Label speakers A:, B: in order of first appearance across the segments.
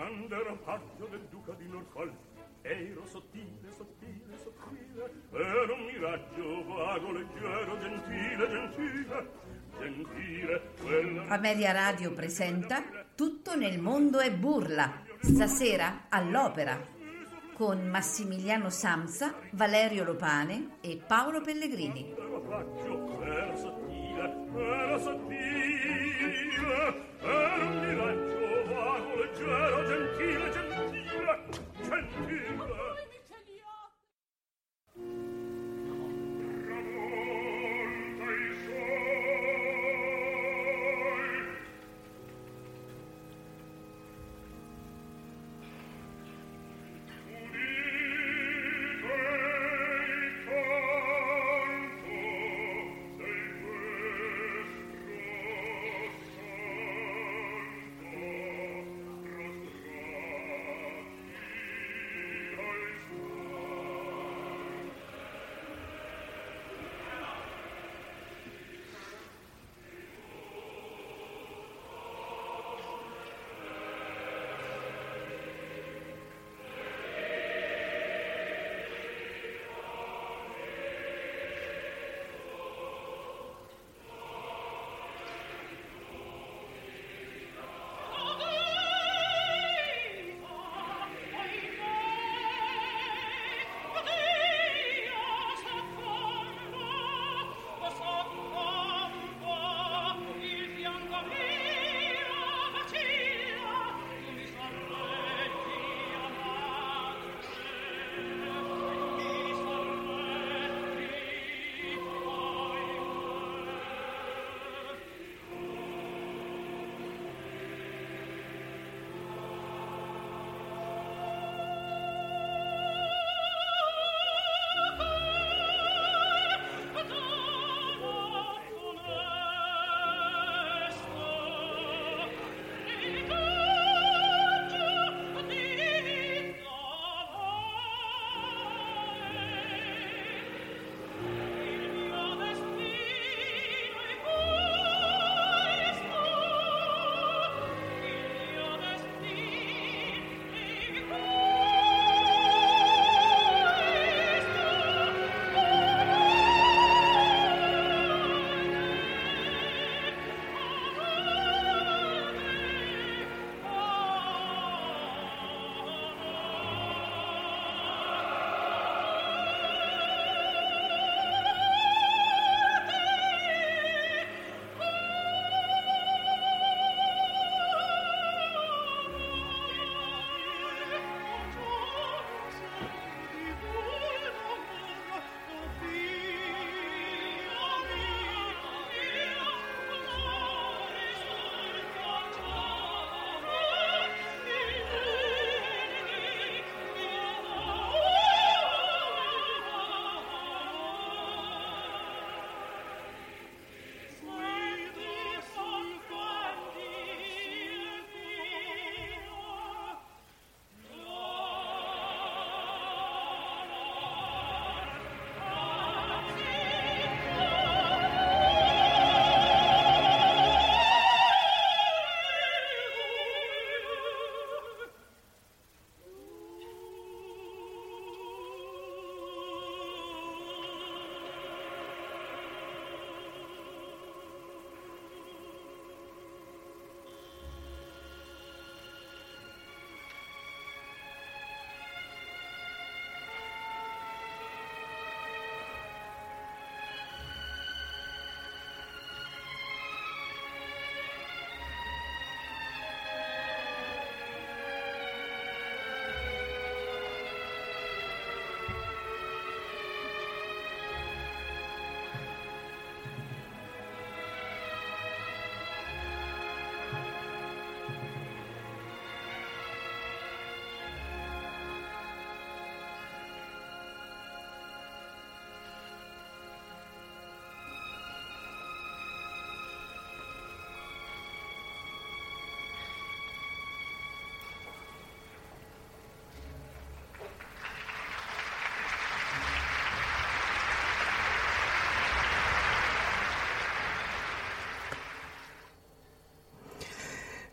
A: quando ero paggio del duca di Norfolk ero sottile, sottile, sottile ero un miraggio vago, leggero, gentile, gentile gentile quella...
B: Amelia Radio presenta Tutto nel mondo è burla stasera all'opera con Massimiliano Samsa, Valerio Lopane e Paolo Pellegrini.
A: ero sottile, ero sottile ero un miraggio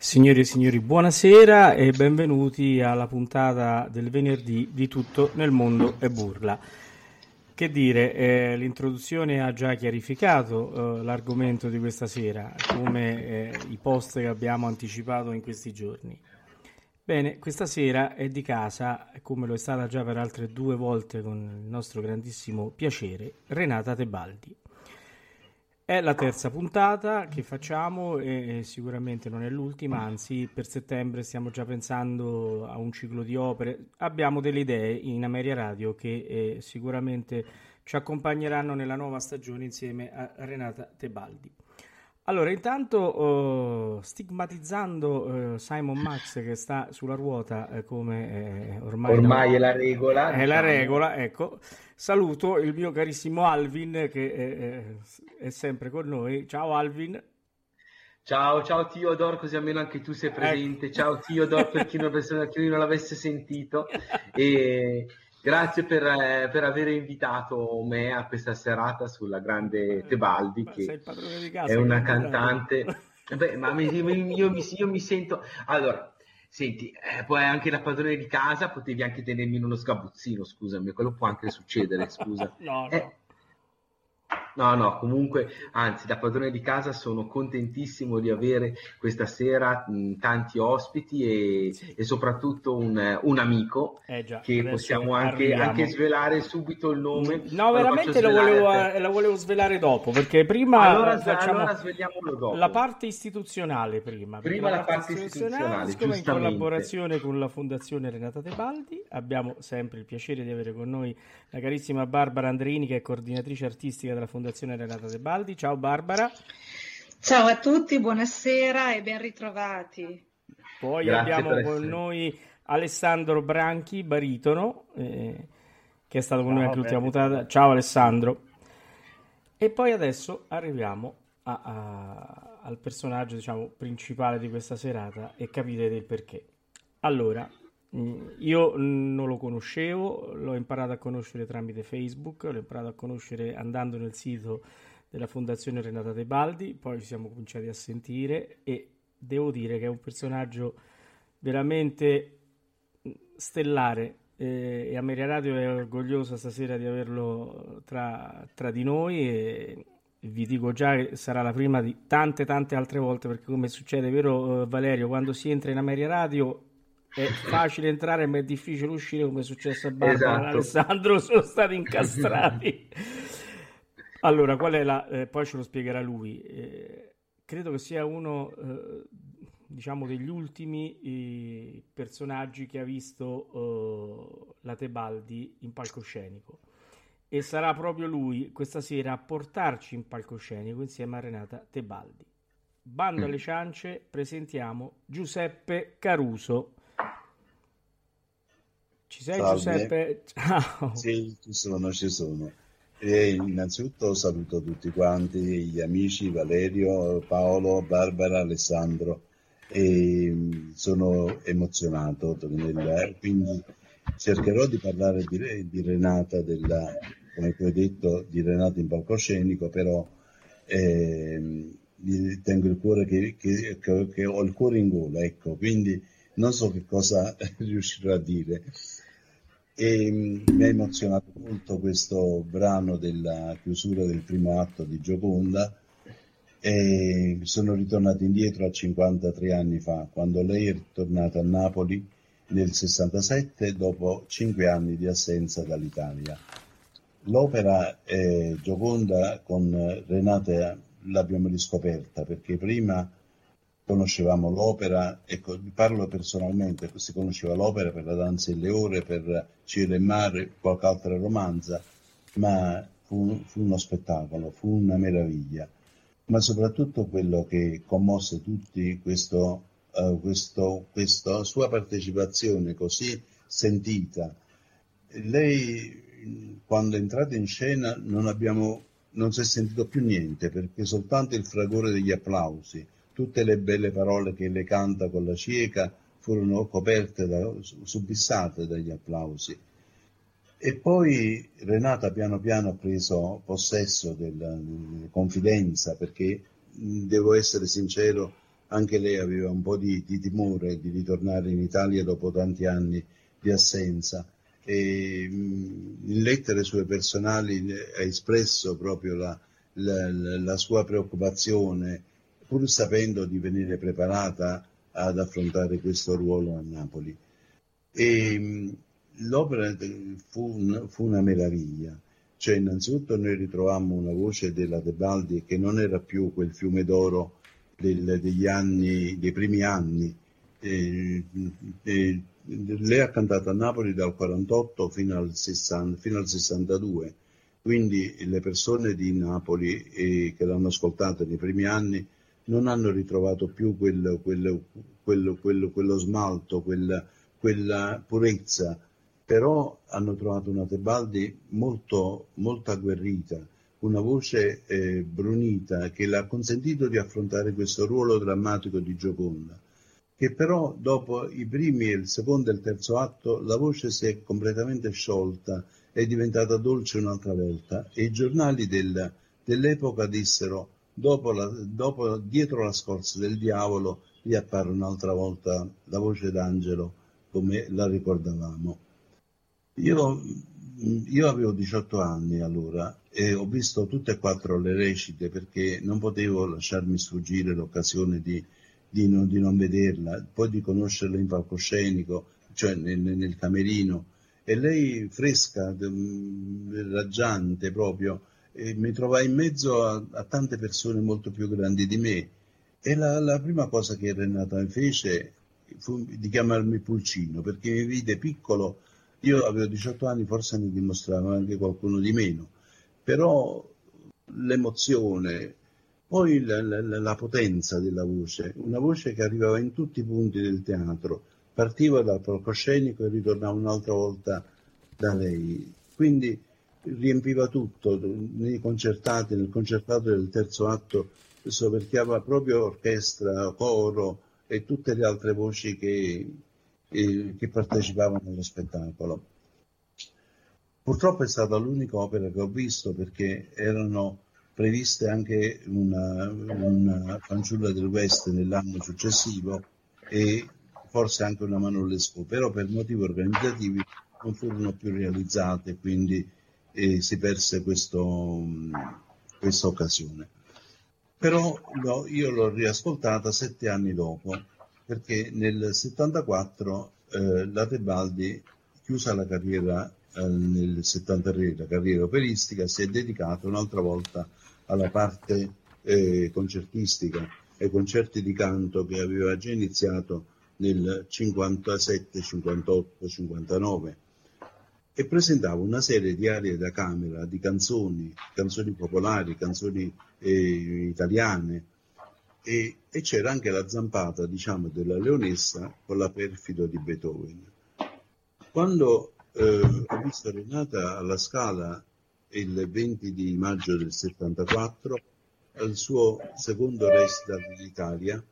C: Signori e signori, buonasera e benvenuti alla puntata del venerdì di Tutto nel mondo e burla. Che dire, eh, l'introduzione ha già chiarificato eh, l'argomento di questa sera, come eh, i post che abbiamo anticipato in questi giorni. Bene, questa sera è di casa, come lo è stata già per altre due volte con il nostro grandissimo piacere, Renata Tebaldi. È la terza puntata che facciamo e sicuramente non è l'ultima, anzi per settembre stiamo già pensando a un ciclo di opere. Abbiamo delle idee in Ameria Radio che eh, sicuramente ci accompagneranno nella nuova stagione insieme a Renata Tebaldi. Allora, intanto uh, stigmatizzando uh, Simon Max che sta sulla ruota uh, come ormai,
D: ormai è la regola.
C: È diciamo. la regola, ecco. Saluto il mio carissimo Alvin che è, è sempre con noi. Ciao Alvin.
D: Ciao, ciao Theodore, così almeno anche tu sei presente. Ecco. Ciao Theodore per chi non, per chi non l'avesse sentito. E Grazie per, eh, per, aver invitato me a questa serata sulla grande Tebaldi, che è una cantante. Beh, ma io, io, mi, io, mi, sento. Allora, senti, eh, poi anche la padrone di casa, potevi anche tenermi in uno sgabuzzino, scusami, quello può anche succedere, scusa.
C: no, no.
D: No, no, comunque, anzi, da padrone di casa sono contentissimo di avere questa sera mh, tanti ospiti e, sì. e soprattutto un, un amico
C: eh già,
D: che possiamo anche, anche, svelare subito il nome.
C: No, veramente lo volevo, eh, lo volevo, svelare dopo, perché prima
D: allora, facciamo allora sveliamolo dopo.
C: la parte istituzionale prima.
D: Prima la, la parte istituzionale,
C: siccome in collaborazione con la Fondazione Renata Tebaldi abbiamo sempre il piacere di avere con noi la carissima Barbara Andrini che è coordinatrice artistica della Fondazione Fondazione Renata De Baldi. Ciao Barbara.
E: Ciao a tutti, buonasera e ben ritrovati.
C: Poi Grazie abbiamo con noi Alessandro Branchi, baritono, eh, che è stato con Ciao, noi anche l'ultima puntata. Ciao Alessandro. E poi adesso arriviamo a, a, al personaggio diciamo, principale di questa serata e capirete il perché. Allora, io non lo conoscevo, l'ho imparato a conoscere tramite Facebook, l'ho imparato a conoscere andando nel sito della Fondazione Renata Tebaldi, poi ci siamo cominciati a sentire e devo dire che è un personaggio veramente stellare eh, e Ameria Radio è orgogliosa stasera di averlo tra, tra di noi e vi dico già che sarà la prima di tante tante altre volte perché come succede, vero eh, Valerio, quando si entra in Ameria Radio è facile entrare ma è difficile uscire come è successo a Barbara. Esatto. Alessandro sono stati incastrati. Allora qual è la eh, poi ce lo spiegherà lui. Eh, credo che sia uno eh, diciamo degli ultimi personaggi che ha visto eh, la Tebaldi in palcoscenico. E sarà proprio lui questa sera a portarci in palcoscenico insieme a Renata Tebaldi. Bando alle ciance presentiamo Giuseppe Caruso ci sei Salve. Giuseppe? Ciao.
F: Sì, ci sono, ci sono. E innanzitutto saluto tutti quanti, gli amici Valerio, Paolo, Barbara, Alessandro e sono emozionato nel, quindi cercherò di parlare di, di, Renata, della, come tu hai detto, di Renata in palcoscenico, però eh, tengo il cuore che, che, che, che, ho il cuore in gola, ecco, quindi non so che cosa riuscirò a dire. E mm, mi ha emozionato molto questo brano della chiusura del primo atto di Gioconda e sono ritornato indietro a 53 anni fa, quando lei è tornata a Napoli nel 67 dopo 5 anni di assenza dall'Italia. L'opera eh, Gioconda con Renate l'abbiamo riscoperta perché prima conoscevamo l'opera, ecco, parlo personalmente, si conosceva l'opera per la danza e le ore, per Cielo e Mare, qualche altra romanza, ma fu, fu, uno spettacolo, fu una meraviglia. Ma soprattutto quello che commosse tutti, questo, uh, questo, questa sua partecipazione così sentita. Lei, quando è entrata in scena, non, abbiamo, non si è sentito più niente, perché soltanto il fragore degli applausi, Tutte le belle parole che le canta con la cieca furono coperte, da, subissate dagli applausi. E poi Renata piano piano ha preso possesso della, confidenza perché devo essere sincero, anche lei aveva un po' di, di timore di ritornare in Italia dopo tanti anni di assenza. E, in lettere sue personali ha espresso proprio la, la, la, sua preoccupazione, pur sapendo di venire preparata ad affrontare questo ruolo a Napoli. E, l'opera fu, fu, una meraviglia. Cioè, innanzitutto noi ritrovammo una voce della Tebaldi che non era più quel fiume d'oro del, degli anni, dei primi anni. E, e, lei ha cantato a Napoli dal 48 fino al, 60, fino al 62, quindi le persone di Napoli eh, che l'hanno ascoltata nei primi anni non hanno ritrovato più quel, quel, quello, quello, smalto, quella, quella purezza. Però hanno trovato una Tebaldi molto, molto agguerrita, una voce eh, brunita che le ha consentito di affrontare questo ruolo drammatico di Gioconda, che però dopo i primi, il secondo e il terzo atto la voce si è completamente sciolta, è diventata dolce un'altra volta e i giornali del, dell'epoca dissero dopo, la, dopo dietro la scorza del diavolo gli appare un'altra volta la voce d'angelo come la ricordavamo. Io, io, avevo 18 anni allora e ho visto tutte e quattro le recite perché non potevo lasciarmi sfuggire l'occasione di, di, non, di non, vederla, poi di conoscerla in palcoscenico, cioè nel, nel camerino. E lei fresca, raggiante proprio, e mi trovai in mezzo a, a, tante persone molto più grandi di me. E la, la prima cosa che Renata fece fu di chiamarmi Pulcino, perché mi vide piccolo io avevo 18 anni, forse ne dimostrava anche qualcuno di meno, però l'emozione, poi la, la, la, potenza della voce, una voce che arrivava in tutti i punti del teatro, partiva dal palcoscenico e ritornava un'altra volta da lei. Quindi riempiva tutto, nei concertati, nel concertato del terzo atto soverchiava proprio orchestra, coro e tutte le altre voci che eh, che partecipavano allo spettacolo. Purtroppo è stata l'unica opera che ho visto perché erano previste anche una, una fanciulla del West nell'anno successivo e forse anche una Manolesco, però per motivi organizzativi non furono più realizzate, quindi eh, si perse questa occasione. Però no, io l'ho riascoltata sette anni dopo perché nel 74 eh, la Tebaldi, chiusa la carriera eh, nel 73, la carriera operistica, si è dedicata un'altra volta alla parte eh, concertistica, ai concerti di canto che aveva già iniziato nel 57, 58, 59 e presentava una serie di aree da camera, di canzoni, canzoni popolari, canzoni eh, italiane, e, e c'era anche la zampata, diciamo, della leonessa con la perfido di Beethoven. Quando eh, ho visto Renata alla Scala il 20 di maggio del 74, al suo secondo recital in Italia,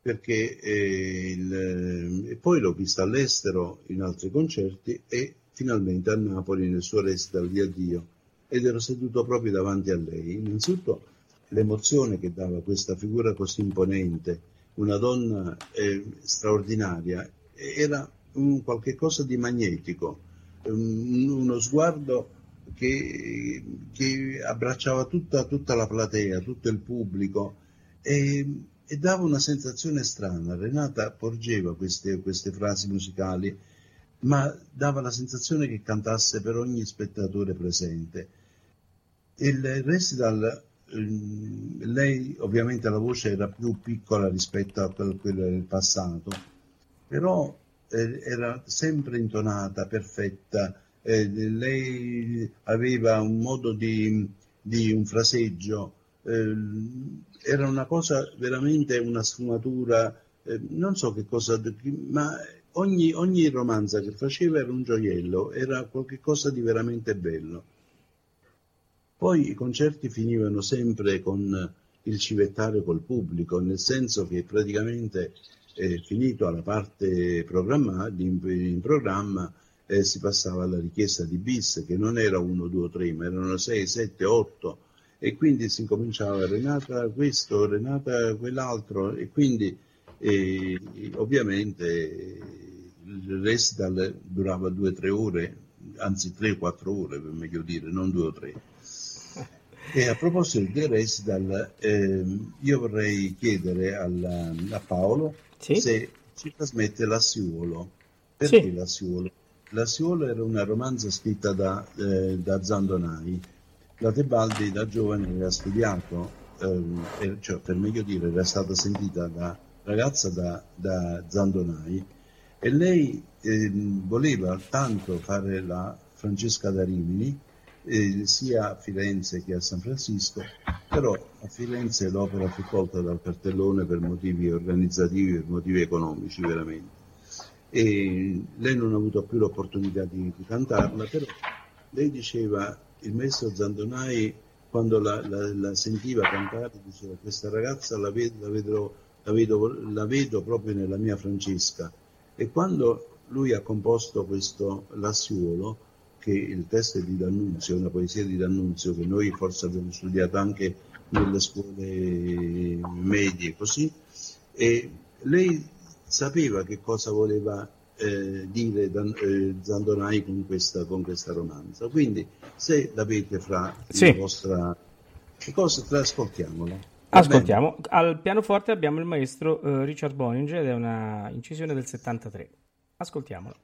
F: perché eh, il, e poi l'ho vista all'estero in altri concerti e finalmente a Napoli nel suo recital di addio ed ero seduto proprio davanti a lei. Innanzitutto l'emozione che dava questa figura così imponente, una donna eh, straordinaria, era un qualche cosa di magnetico, un, uno sguardo che, che abbracciava tutta, tutta, la platea, tutto il pubblico e, e, dava una sensazione strana. Renata porgeva queste, queste frasi musicali, ma dava la sensazione che cantasse per ogni spettatore presente. Il recital Ehm, lei ovviamente la voce era più piccola rispetto a quella del passato, però eh, era sempre intonata, perfetta, eh, lei aveva un modo di, di un fraseggio, eh, era una cosa veramente una sfumatura, non so che cosa, ma ogni, ogni romanza che faceva era un gioiello, era qualcosa di veramente bello. Poi i concerti finivano sempre con il civettare col pubblico, nel senso che praticamente eh, finito alla parte programma, in, in programma eh, si passava alla richiesta di bis, che non era 1, 2, 3, ma erano 6, 7, 8 e quindi si incominciava Renata questo, Renata quell'altro e quindi e, ovviamente il recital durava due o tre ore, anzi tre o quattro ore per meglio dire, non due o tre. E a proposito del recital, eh, io vorrei chiedere alla, a Paolo sì? se ci trasmette Lassiuolo. Perché sì. Lassiuolo? Lassiuolo era una romanza scritta da, eh, da Zandonai. La Tebaldi da giovane aveva studiato, eh, cioè per meglio dire era stata sentita da ragazza da, da Zandonai e lei eh, voleva tanto fare la Francesca da Rimini eh, sia a Firenze che a San Francisco, però a Firenze l'opera fu tolta dal cartellone per motivi organizzativi, per motivi economici veramente. E lei non ha avuto più l'opportunità di, cantarla, però lei diceva, il maestro Zandonai quando la, la, la sentiva cantare diceva questa ragazza la, ved- la, la, vedo, la vedo proprio nella mia Francesca. E quando lui ha composto questo Lassiuolo, che il testo è di D'Annunzio, una poesia di D'Annunzio che noi forse abbiamo studiato anche nelle scuole medie, così, e lei sapeva che cosa voleva eh, dire Dan, eh, Zandonai con questa, con questa, romanza. Quindi se l'avete fra sì. la vostra cosa, ascoltiamola.
A: Ascoltiamo. Al pianoforte abbiamo il maestro uh, Richard Boninger ed è una incisione del 73. Ascoltiamola.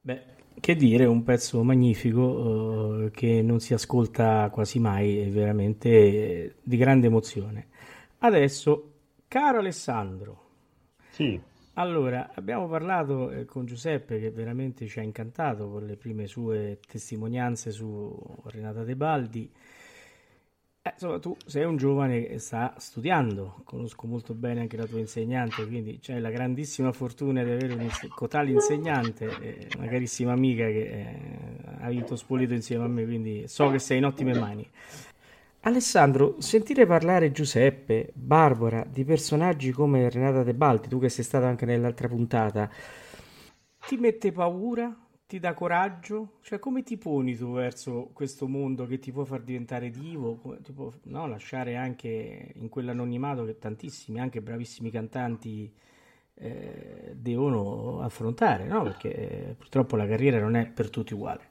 C: Beh, che dire, un pezzo magnifico uh, che non si ascolta quasi mai, è veramente di grande emozione. Adesso, caro Alessandro,
G: sì.
C: Allora, abbiamo parlato eh, con Giuseppe che veramente ci ha incantato con le prime sue testimonianze su Renata De Baldi. Eh, insomma, tu sei un giovane che sta studiando, conosco molto bene anche la tua insegnante, quindi c'hai la grandissima fortuna di avere un cotale insegnante, eh, una carissima amica che eh, ha vinto Spolito insieme a me, quindi so che sei in ottime mani. Alessandro, sentire parlare Giuseppe, Barbara, di personaggi come Renata De Balti, tu che sei stata anche nell'altra puntata, ti mette paura? Ti dà coraggio? Cioè, come ti poni tu verso questo mondo che ti può far diventare divo? Ti può no, lasciare anche in quell'anonimato che tantissimi, anche bravissimi cantanti, eh, devono affrontare, no? Perché eh, purtroppo la carriera non è per tutti uguale.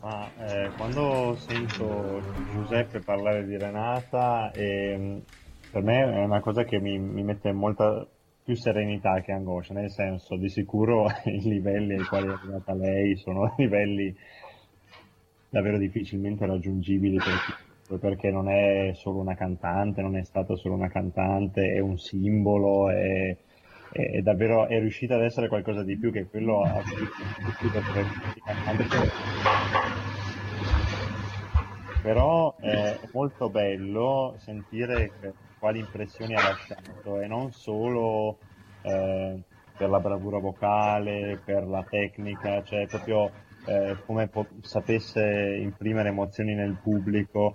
G: Ma eh, quando sento Giuseppe parlare di Renata, eh, per me è una cosa che mi, mi, mette molta più serenità che angoscia, nel senso di sicuro i livelli ai quali è arrivata lei sono livelli davvero difficilmente raggiungibili per chi, perché non è solo una cantante, non è stata solo una cantante, è un simbolo, è, è, davvero è riuscita ad essere qualcosa di più che quello a cui però è molto bello sentire quali impressioni ha lasciato e non solo eh, per la bravura vocale, per la tecnica, cioè proprio eh, come po- sapesse imprimere emozioni nel pubblico,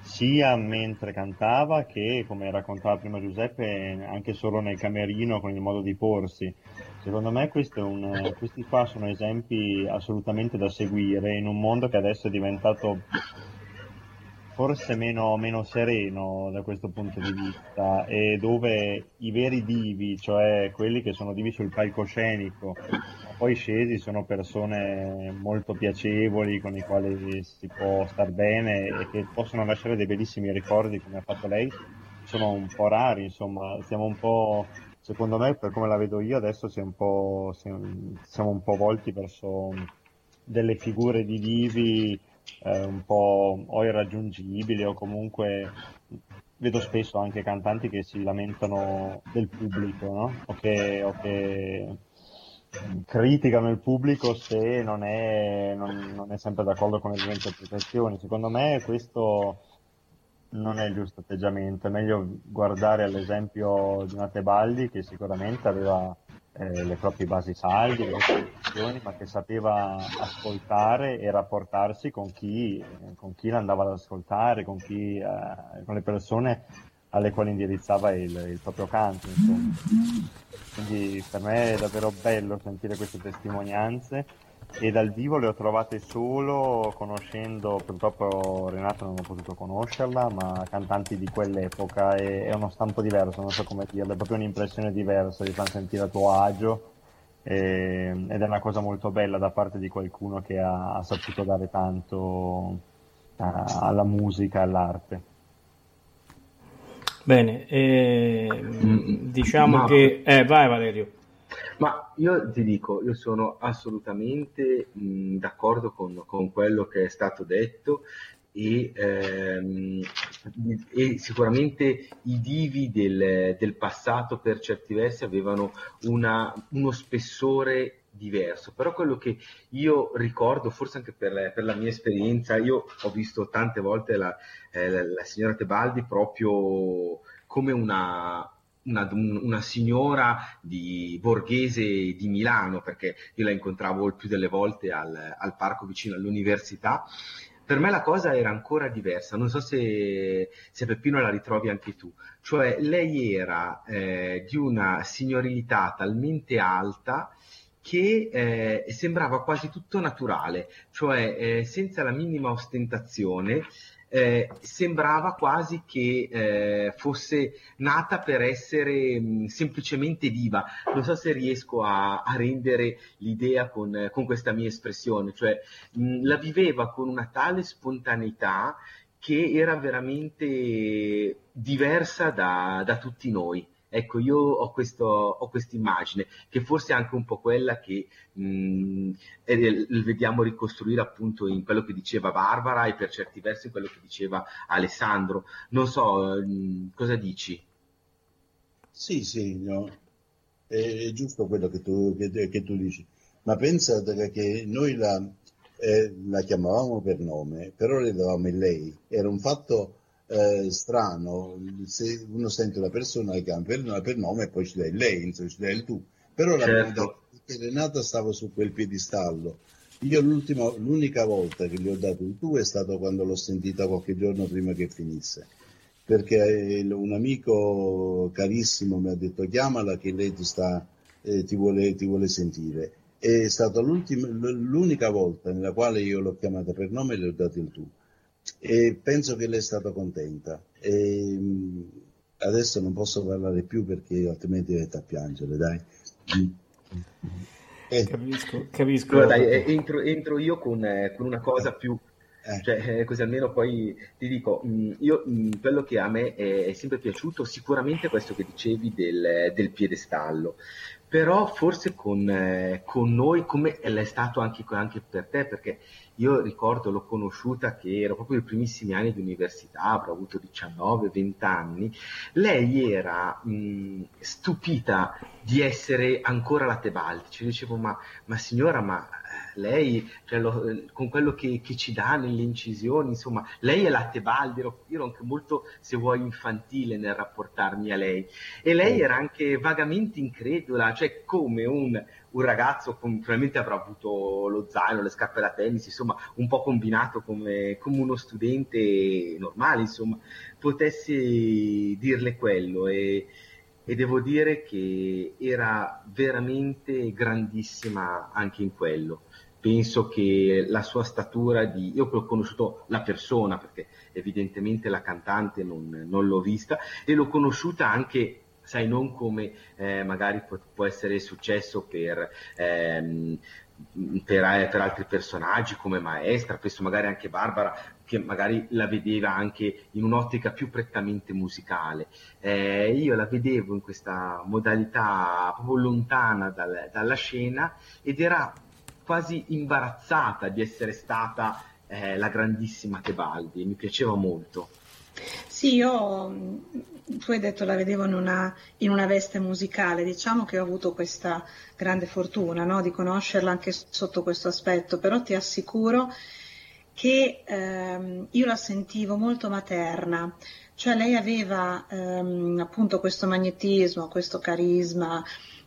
G: sia mentre cantava che, come raccontava prima Giuseppe, anche solo nel camerino con il modo di porsi. Secondo me un, questi qua sono esempi assolutamente da seguire in un mondo che adesso è diventato forse meno, meno, sereno da questo punto di vista e dove i veri divi, cioè quelli che sono divi sul palcoscenico, poi scesi sono persone molto piacevoli con i quali si può star bene e che possono lasciare dei bellissimi ricordi come ha fatto lei, sono un po' rari, insomma, siamo un po', secondo me, per come la vedo io, adesso siamo un siamo un po' volti verso delle figure di divi eh, un po' o irraggiungibili o comunque vedo spesso anche cantanti che si lamentano del pubblico no? o, che, o che criticano il pubblico se non è, non, non è sempre d'accordo con le sue interpretazioni. Secondo me questo non è il giusto atteggiamento, è meglio guardare all'esempio di una Tebaldi che sicuramente aveva eh, le proprie basi salde, le proprie posizioni, ma che sapeva ascoltare e rapportarsi con chi, con chi l'andava ad ascoltare, con, chi, eh, con le persone alle quali indirizzava il, il proprio canto. Insomma. Quindi per me è davvero bello sentire queste testimonianze e dal vivo le ho trovate solo conoscendo, purtroppo Renato non ho potuto conoscerla, ma cantanti di quell'epoca e è uno stampo diverso, non so come dirlo, è proprio un'impressione diversa, ti fanno sentire a tuo agio e, ed è una cosa molto bella da parte di qualcuno che ha, ha saputo dare tanto a, alla musica, e all'arte.
C: Bene, eh, diciamo ma... che... Eh, vai Valerio.
D: Ma io ti dico, io sono assolutamente mh, d'accordo con, con, quello che è stato detto e, ehm, e sicuramente i divi del, del, passato per certi versi avevano una, uno spessore diverso, però quello che io ricordo, forse anche per, per la mia esperienza, io ho visto tante volte la, eh, la signora Tebaldi proprio come una, una, una, signora di borghese di Milano, perché io la incontravo il più delle volte al, al parco vicino all'università. Per me la cosa era ancora diversa, non so se, se Peppino la ritrovi anche tu, cioè lei era eh, di una signorilità talmente alta che eh, sembrava quasi tutto naturale, cioè eh, senza la minima ostentazione, eh, sembrava quasi che eh, fosse nata per essere mh, semplicemente viva. Non so se riesco a, a rendere l'idea con, con, questa mia espressione, cioè mh, la viveva con una tale spontaneità che era veramente diversa da, da tutti noi Ecco, io ho, questa immagine, che forse è anche un po' quella che mh, vediamo ricostruire appunto in quello che diceva Barbara e per certi versi in quello che diceva Alessandro. Non so, mh, cosa dici?
F: Sì, sì, no. è, è, giusto quello che tu, che, che tu dici, ma pensa che noi la, eh, la chiamavamo per nome, però le davamo il lei. Era un fatto eh, strano, se uno sente una persona che chiama per, per, nome e poi ci dà il lei, insomma, ci dà il tu. Però certo. la perché Renata stava su quel piedistallo. Io l'unica volta che gli ho dato il tu è stato quando l'ho sentita qualche giorno prima che finisse. Perché un amico carissimo mi ha detto chiamala che lei ti, sta, eh, ti, vuole, ti vuole sentire è stata l'unica volta nella quale io l'ho chiamata per nome e le ho dato il tu. E penso che lei è stata contenta. E adesso non posso parlare più perché altrimenti diventa a piangere, dai.
C: Eh. Capisco, capisco.
D: Allora, dai, eh, entro, entro, io con, eh, con una cosa più eh. Cioè, eh, così almeno poi ti dico, mh, io mh, quello che a me è, è, sempre piaciuto, sicuramente questo che dicevi del, del piedestallo, però forse con, eh, con noi, come è stato anche, anche, per te, perché io ricordo, l'ho conosciuta che era proprio i primissimi anni di università, avrà avuto 19-20 anni, lei era mh, stupita di essere ancora la Tebaldi, ci dicevo ma, ma signora, ma lei cioè, lo, con quello che, che, ci dà nelle incisioni, insomma, lei è la Tebaldi, ero, ero anche molto, se vuoi, infantile nel rapportarmi a lei. E lei era anche vagamente incredula, cioè come un, un ragazzo, con, probabilmente avrà avuto lo zaino, le scarpe da tennis, insomma, un po' combinato come, come uno studente normale, insomma, potesse dirle quello. E, e devo dire che era veramente grandissima anche in quello penso che la sua statura di... Io ho conosciuto la persona perché evidentemente la cantante non, non l'ho vista e l'ho conosciuta anche sai, non come eh, magari può, può, essere successo per, ehm, per, eh, per, altri personaggi come maestra, penso magari anche Barbara, che magari la vedeva anche in un'ottica più prettamente musicale. Eh, io la vedevo in questa modalità proprio lontana dal, dalla scena ed era quasi imbarazzata di essere stata eh, la grandissima Tebaldi, mi piaceva molto.
E: Sì, io, tu hai detto la vedevo in una, in una veste musicale, diciamo che ho avuto questa grande fortuna no? di conoscerla anche sotto questo aspetto, però ti assicuro che ehm, io la sentivo molto materna, cioè lei aveva ehm, appunto questo magnetismo, questo carisma,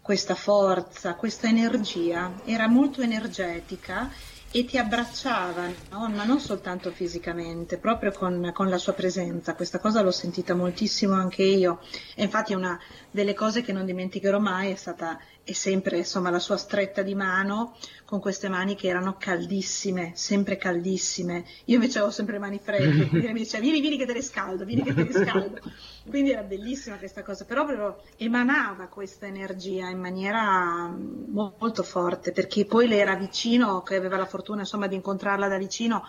E: questa forza, questa energia, era molto energetica e ti abbracciava, no? ma non soltanto fisicamente, proprio con, con, la sua presenza. Questa cosa l'ho sentita moltissimo anche io e infatti una delle cose che non dimenticherò mai è stata è sempre insomma, la sua stretta di mano con queste mani che erano caldissime, sempre caldissime. Io invece avevo sempre le mani fredde, quindi mi diceva vieni, vieni che te le scaldo, vieni che te le scaldo. Quindi era bellissima questa cosa, però proprio emanava questa energia in maniera molto forte, perché poi le era vicino, che aveva la fortuna insomma, di incontrarla da vicino,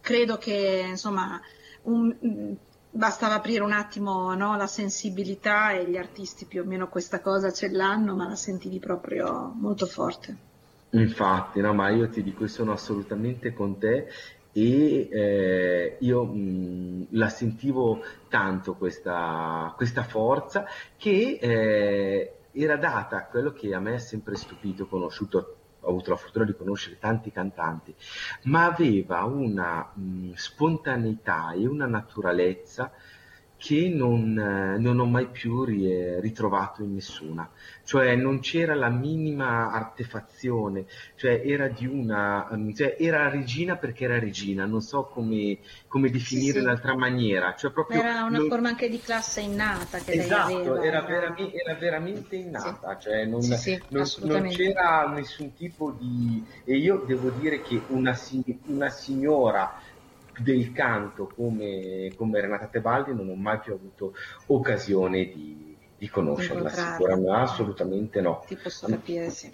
E: credo che insomma un, bastava aprire un attimo no, la sensibilità e gli artisti più o meno questa cosa ce l'hanno, ma la sentivi proprio molto forte.
D: Infatti, no, ma io ti dico, sono assolutamente con te e eh, io mh, la sentivo tanto questa, questa forza che eh, era data a quello che a me ha sempre stupito, conosciuto ho avuto la fortuna di conoscere tanti cantanti, ma aveva una mh, spontaneità e una naturalezza che non, eh, non, ho mai più ritrovato in nessuna. Cioè non c'era la minima artefazione, cioè era di una, mm, cioè era regina perché era regina, non so come, come definire sì, sì. in altra maniera. Cioè proprio
E: era una non... forma anche di classe innata che
D: esatto,
E: lei aveva.
D: Era, veramente, era veramente innata, sì. cioè non, non, non, c'era nessun tipo di... E io devo dire che una, una signora del canto come, come Renata Tebaldi non ho mai più avuto occasione di, di conoscerla, sicuramente assolutamente no.
E: Ti posso capire, sì.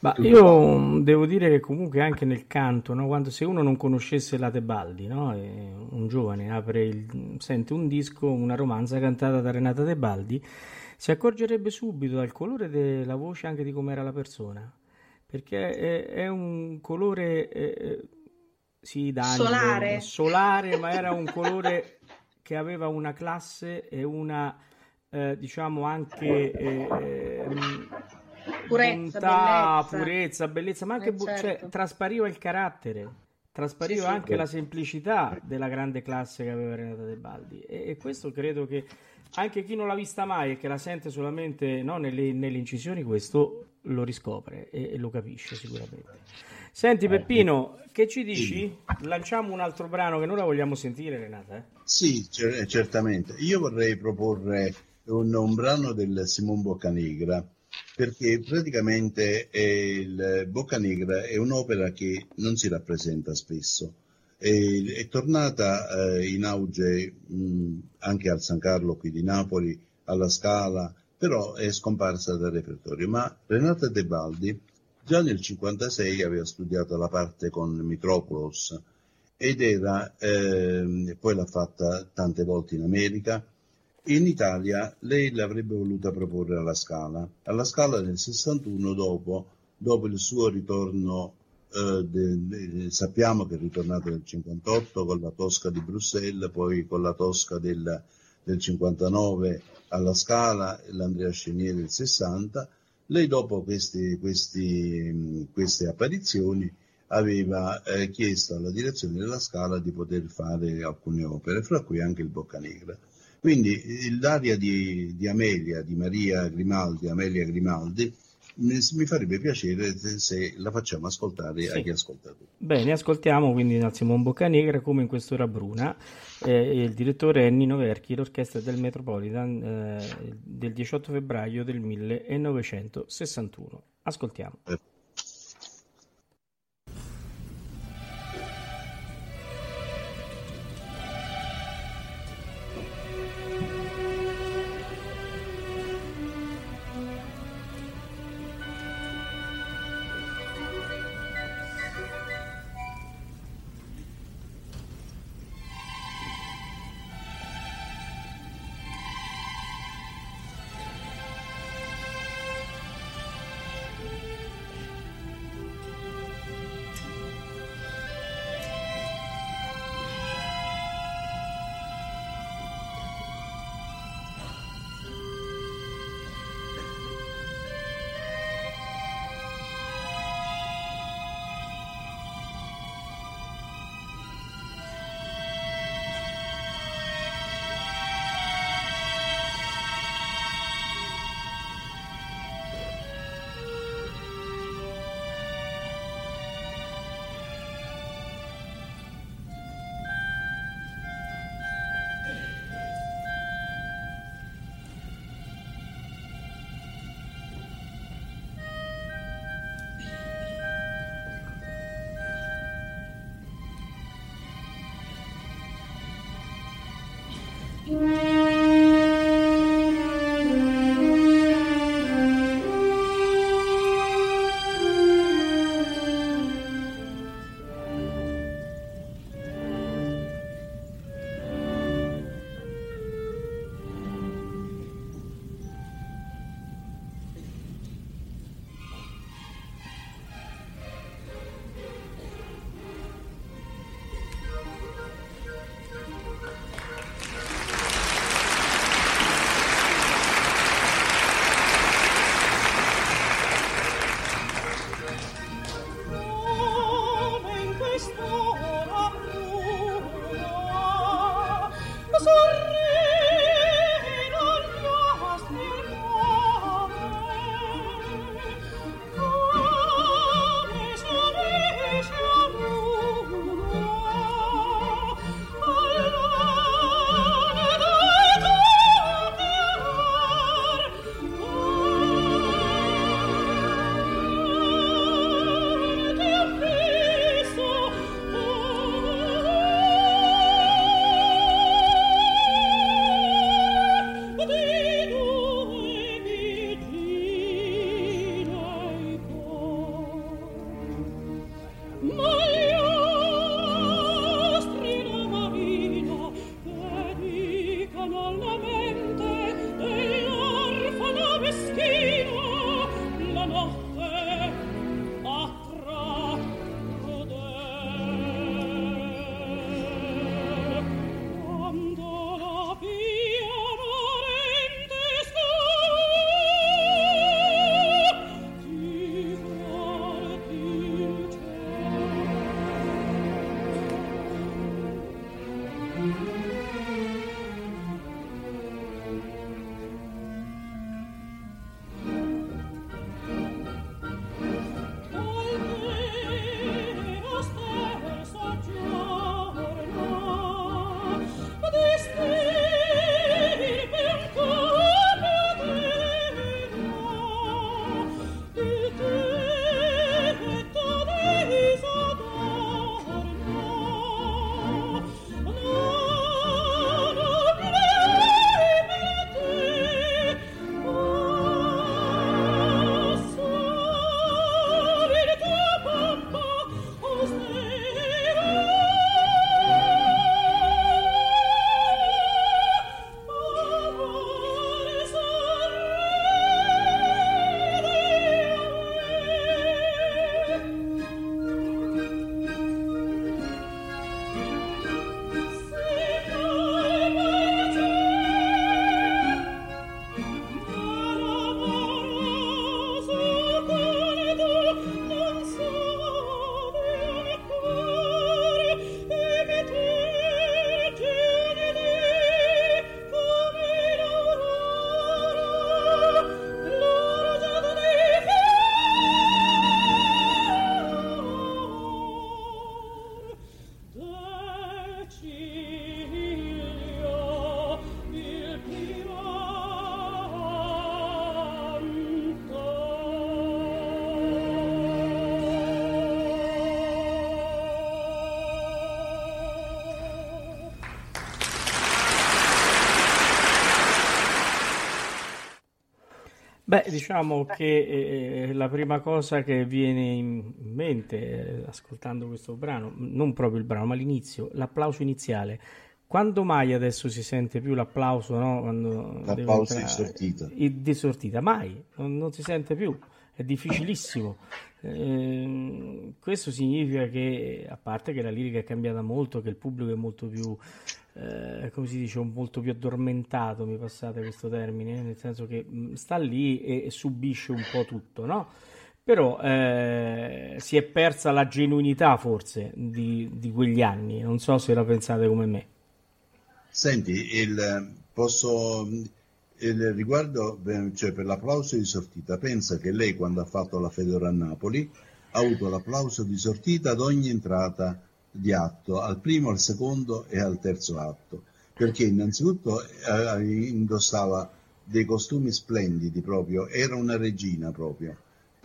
C: Ma io devo dire che comunque anche nel canto, no? quando se uno non conoscesse la Tebaldi, no? un giovane apre il, sente un disco, una romanza cantata da Renata Tebaldi, si accorgerebbe subito dal colore della voce anche di com'era la persona, perché è, è un colore eh, sì,
E: solare.
C: solare, ma era un colore che aveva una classe e una eh, diciamo anche eh,
E: purezza,
C: bontà,
E: bellezza.
C: purezza, bellezza, ma anche
E: Eh,
C: cioè,
E: certo.
C: traspariva il carattere, traspariva
E: Sì, sì.
C: anche la semplicità della grande classe che aveva Renata De Baldi. E, e questo credo che anche chi non l'ha vista mai e che la sente solamente no, nelle, nelle incisioni, questo lo riscopre e, e lo capisce sicuramente. Senti Peppino, che ci dici? Lanciamo un altro brano che noi la vogliamo sentire, Renata. eh?
F: Sì, cer- certamente. Io vorrei proporre un, un brano del Simon Boccanegra, perché praticamente il Boccanegra è un'opera che non si rappresenta spesso. È, è tornata eh, in auge mh, anche al San Carlo qui di Napoli, alla Scala, però è scomparsa dal repertorio. Ma Renata De Baldi già nel 1956 aveva studiato la parte con Mitropoulos ed era, ehm, poi l'ha fatta tante volte in America, in Italia lei l'avrebbe voluta proporre alla Scala. Alla Scala nel 61 dopo, dopo il suo ritorno, eh, de- de- sappiamo che è ritornato nel 58 con la Tosca di Bruxelles, poi con la Tosca del, del 59 alla Scala, l'Andrea Chenier del 60. Lei dopo questi- questi, queste apparizioni aveva eh, chiesto alla direzione della Scala di poter fare alcune opere, fra cui anche il Boccanegra. Quindi l'aria di, di Amelia, di Maria Grimaldi, Amelia Grimaldi, mi, farebbe piacere se, la facciamo ascoltare
C: Sì.
F: agli ascoltatori.
C: Bene, ascoltiamo quindi dal Simon Boccanegra come in quest'ora bruna. Eh, il direttore è Nino Verchi, l'orchestra del Metropolitan eh, del 18 febbraio del 1961. Ascoltiamo.
H: Thank
C: Beh, diciamo che eh, la prima cosa che viene in mente eh, ascoltando questo brano, non proprio il brano, ma l'inizio, l'applauso iniziale. Quando mai adesso si sente più l'applauso, no? Quando
F: l'applauso di sortita.
C: Di sortita, mai, non, non si sente più, è difficilissimo. Eh, questo significa che, a parte che la lirica è cambiata molto, che il pubblico è molto più eh, come si dice, molto più addormentato, mi passate questo termine, nel senso che mm, sta lì e, e subisce un po' tutto, no? Però eh, si è persa la genuinità forse di, di, quegli anni, non so se la pensate come me.
F: Senti, il, posso, il riguardo, cioè per l'applauso di sortita, pensa che lei quando ha fatto la Fedora a Napoli ha avuto l'applauso di sortita ad ogni entrata di atto, al primo, al secondo e al terzo atto, perché innanzitutto eh, indossava dei costumi splendidi proprio, era una regina proprio,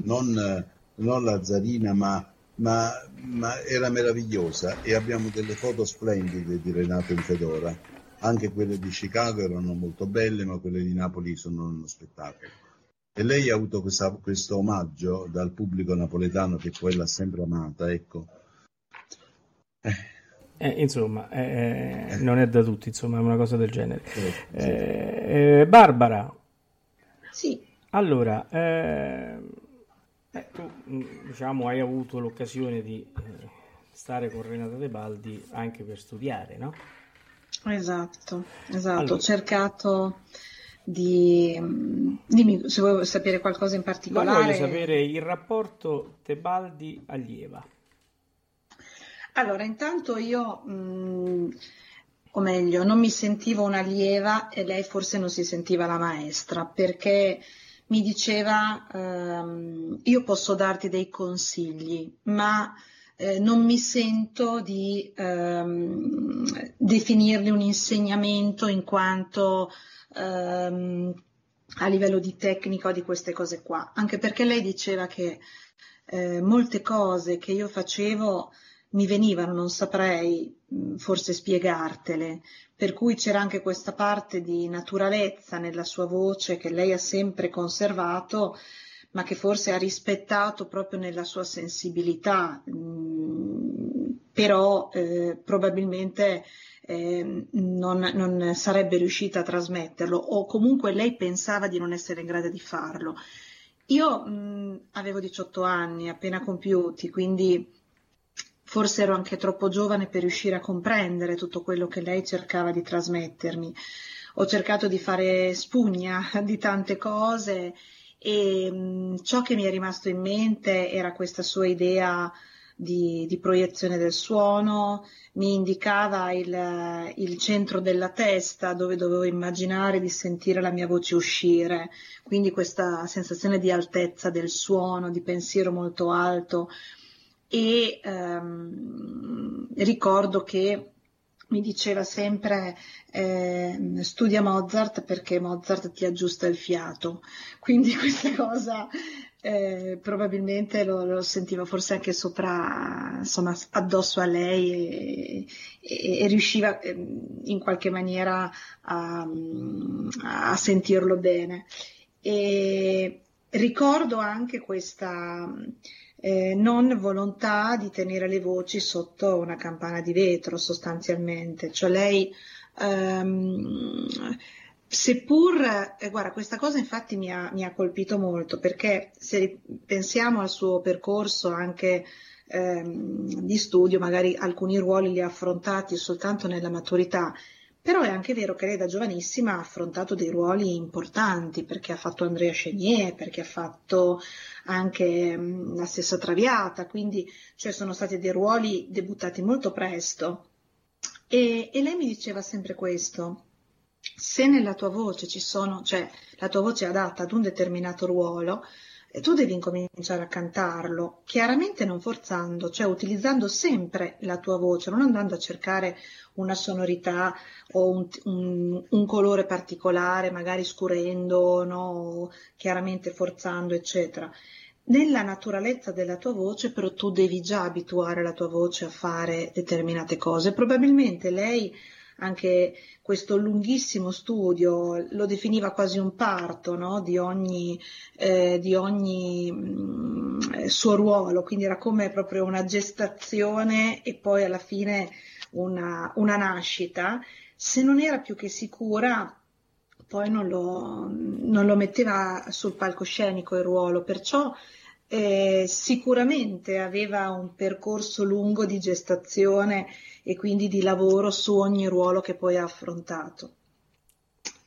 F: non, eh, non la zarina ma, ma, ma, era meravigliosa. E abbiamo delle foto splendide di Renato in Fedora, anche quelle di Chicago erano molto belle ma quelle di Napoli sono uno spettacolo. E lei ha avuto questa, questo omaggio dal pubblico napoletano che poi l'ha sempre amata, ecco
C: eh, insomma, eh, non è da tutti, insomma, è una cosa del genere. Eh, eh Barbara.
E: Sì.
C: Allora, eh, eh, tu mm, diciamo hai avuto l'occasione di stare con Renata De Baldi anche per studiare, no?
E: Esatto, esatto. Allora. Ho cercato di... Mm, dimmi se vuoi sapere qualcosa in particolare.
C: Ma voglio sapere il rapporto Tebaldi-Allieva.
E: Allora, intanto io, mh, mm, o meglio, non mi sentivo un'allieva e lei forse non si sentiva la maestra perché mi diceva ehm, io posso darti dei consigli, ma eh, non mi sento di ehm, definirli un insegnamento in quanto ehm, a livello di tecnica di queste cose qua, anche perché lei diceva che eh, molte cose che io facevo mi venivano, non saprei forse spiegartele, per cui c'era anche questa parte di naturalezza nella sua voce che lei ha sempre conservato, ma che forse ha rispettato proprio nella sua sensibilità, però eh, probabilmente eh, non, non, sarebbe riuscita a trasmetterlo. O comunque lei pensava di non essere in grado di farlo. Io mh, avevo 18 anni appena compiuti, quindi Forse ero anche troppo giovane per riuscire a comprendere tutto quello che lei cercava di trasmettermi. Ho cercato di fare spugna di tante cose e mh, mm, ciò che mi è rimasto in mente era questa sua idea di, di proiezione del suono, mi indicava il, il, centro della testa dove dovevo immaginare di sentire la mia voce uscire, quindi questa sensazione di altezza del suono, di pensiero molto alto e ehm, ricordo che mi diceva sempre eh, studia Mozart perché Mozart ti aggiusta il fiato, quindi questa cosa eh, probabilmente lo, lo, sentiva forse anche sopra, insomma, addosso a lei e, e, e riusciva eh, in qualche maniera a, a sentirlo bene. E ricordo anche questa eh, non volontà di tenere le voci sotto una campana di vetro sostanzialmente, cioè lei ehm, seppur, eh, guarda, questa cosa infatti mi ha, mi ha, colpito molto perché se pensiamo al suo percorso anche ehm, di studio, magari alcuni ruoli li ha affrontati soltanto nella maturità, però è anche vero che lei da giovanissima ha affrontato dei ruoli importanti perché ha fatto Andrea Chenier, perché ha fatto anche mm, la stessa Traviata, quindi cioè, sono stati dei ruoli debuttati molto presto. E, e lei mi diceva sempre questo, se nella tua voce ci sono, cioè la tua voce è adatta ad un determinato ruolo, tu devi incominciare a cantarlo, chiaramente non forzando, cioè utilizzando sempre la tua voce, non andando a cercare una sonorità o un, un, un colore particolare, magari scurendo, no? chiaramente forzando, eccetera. Nella naturalezza della tua voce, però tu devi già abituare la tua voce a fare determinate cose. Probabilmente lei anche questo lunghissimo studio, lo definiva quasi un parto no? di ogni, eh, di ogni mh, mm, suo ruolo, quindi era come proprio una gestazione e poi alla fine una, una nascita. Se non era più che sicura, poi non lo, non lo metteva sul palcoscenico il ruolo, perciò eh, sicuramente aveva un percorso lungo di gestazione e quindi di lavoro su ogni ruolo che poi ha affrontato.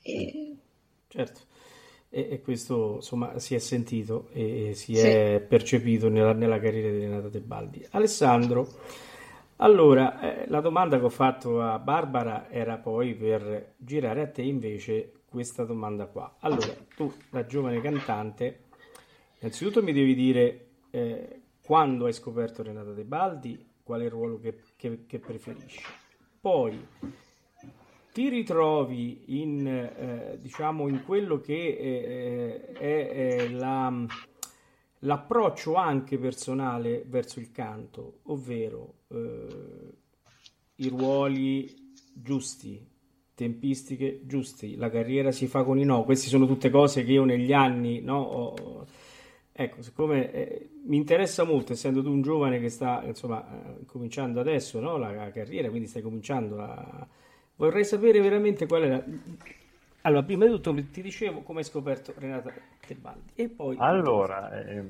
C: E... Certo, e, e, questo insomma si è sentito e, si sì. è percepito nella, nella, carriera di Renata Tebaldi. Alessandro, allora eh, la domanda che ho fatto a Barbara era poi per girare a te invece questa domanda qua. Allora, tu da giovane cantante Innanzitutto mi devi dire eh, quando hai scoperto Renata De Baldi, qual è il ruolo che, che, che preferisci. Poi ti ritrovi in, eh, diciamo, in quello che eh, è, è la, l'approccio anche personale verso il canto, ovvero eh, i ruoli giusti, tempistiche giusti, la carriera si fa con i no, queste sono tutte cose che io negli anni no, ho, Ecco, siccome eh, mi interessa molto, essendo tu un giovane che sta insomma eh, cominciando adesso no, la, la, carriera, quindi stai cominciando a... Vorrei sapere veramente qual è. Allora, prima di tutto ti dicevo come hai scoperto Renata Tebaldi e poi...
G: Allora, eh,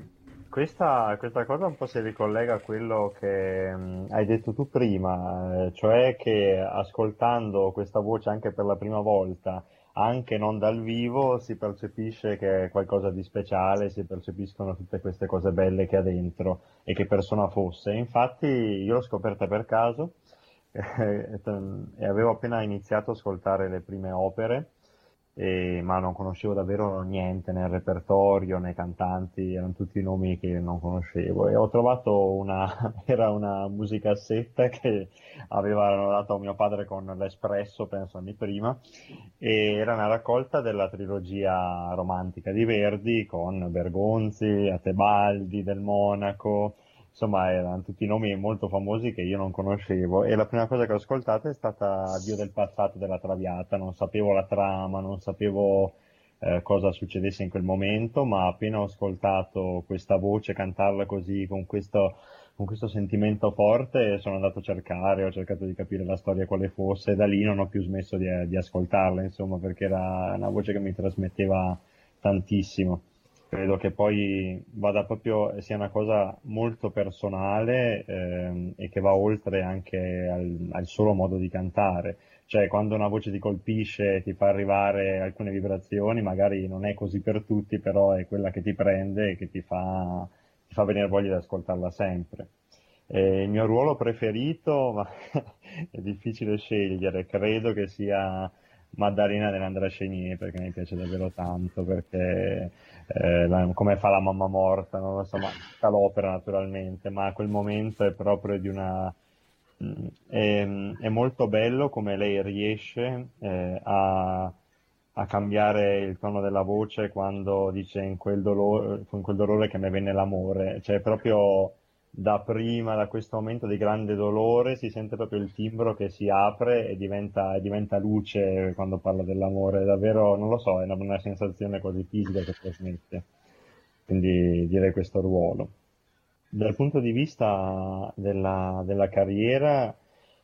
G: questa, questa, cosa un po' si ricollega a quello che mh, mm, hai detto tu prima, eh, cioè che ascoltando questa voce anche per la prima volta anche non dal vivo si percepisce che è qualcosa di speciale, si percepiscono tutte queste cose belle che ha dentro e che persona fosse. Infatti io l'ho scoperta per caso e avevo appena iniziato ad ascoltare le prime opere e, ma non conoscevo davvero niente nel repertorio, nei cantanti, erano tutti nomi che non conoscevo. E ho trovato una, era una musicassetta che avevano dato mio padre con l'Espresso, penso anni prima, e era una raccolta della trilogia romantica di Verdi con Bergonzi, Atebaldi del Monaco, insomma erano tutti nomi molto famosi che io non conoscevo e la prima cosa che ho ascoltato è stata Dio del passato della Traviata, non sapevo la trama, non sapevo eh, cosa succedesse in quel momento, ma appena ho ascoltato questa voce cantarla così con questo, con questo sentimento forte sono andato a cercare, ho cercato di capire la storia quale fosse e da lì non ho più smesso di, di ascoltarla, insomma, perché era una voce che mi trasmetteva tantissimo credo che poi vada proprio, sia una cosa molto personale ehm, e che va oltre anche al, al, solo modo di cantare. Cioè, quando una voce ti colpisce ti fa arrivare alcune vibrazioni, magari non è così per tutti, però è quella che ti prende e che ti fa, ti fa venire voglia di ascoltarla sempre. E il mio ruolo preferito, ma è difficile scegliere, credo che sia Maddalena dell'Andrascenie perché mi piace davvero tanto perché eh, come fa la mamma morta non lo so ma l'opera naturalmente ma quel momento è proprio di una mm, è, è molto bello come lei riesce eh, a, a, cambiare il tono della voce quando dice in quel dolore, con quel dolore che mi venne l'amore cioè proprio da prima, da questo momento di grande dolore, si sente proprio il timbro che si apre e diventa, e diventa luce quando parla dell'amore. Davvero, non lo so, è una, una sensazione così fisica che trasmette. Quindi direi questo ruolo. Dal punto di vista della, della carriera,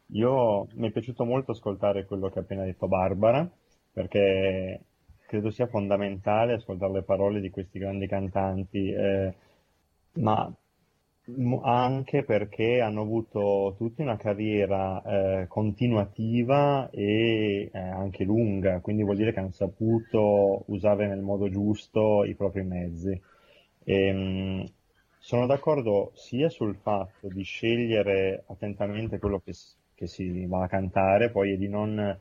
G: io mi è piaciuto molto ascoltare quello che ha appena detto Barbara, perché credo sia fondamentale ascoltare le parole di questi grandi cantanti, eh, ma anche perché hanno avuto tutti una carriera eh, continuativa e eh, anche lunga, quindi vuol dire che hanno saputo usare nel modo giusto i propri mezzi. E, ehm, mh, sono d'accordo sia sul fatto di scegliere attentamente quello che, che si va a cantare, poi e di non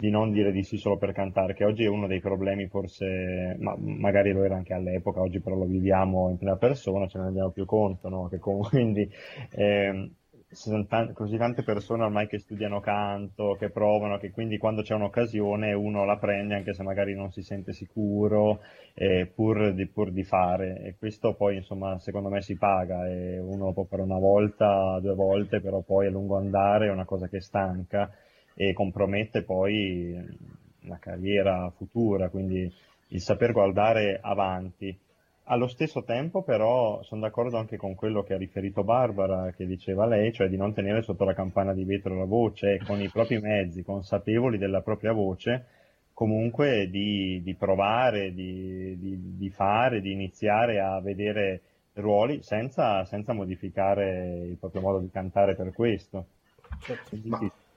G: di non dire di sì solo per cantare, che oggi è uno dei problemi forse, ma magari lo era anche all'epoca, oggi però lo viviamo in prima persona, ce ne rendiamo più conto, no? Che quindi eh, sono t- così tante persone ormai che studiano canto, che provano, che quindi quando c'è un'occasione uno la prende anche se magari non si sente sicuro, eh, pur, di, pur di fare. E questo poi insomma secondo me si paga e uno può fare una volta, due volte, però poi a lungo andare è una cosa che stanca e compromette poi la carriera futura, quindi il saper guardare avanti. Allo stesso tempo però sono d'accordo anche con quello che ha riferito Barbara, che diceva lei, cioè di non tenere sotto la campana di vetro la voce con i propri mezzi, consapevoli della propria voce, comunque di, di provare, di, di, di, fare, di iniziare a vedere ruoli senza, senza, modificare il proprio modo di cantare per questo.
D: Certo.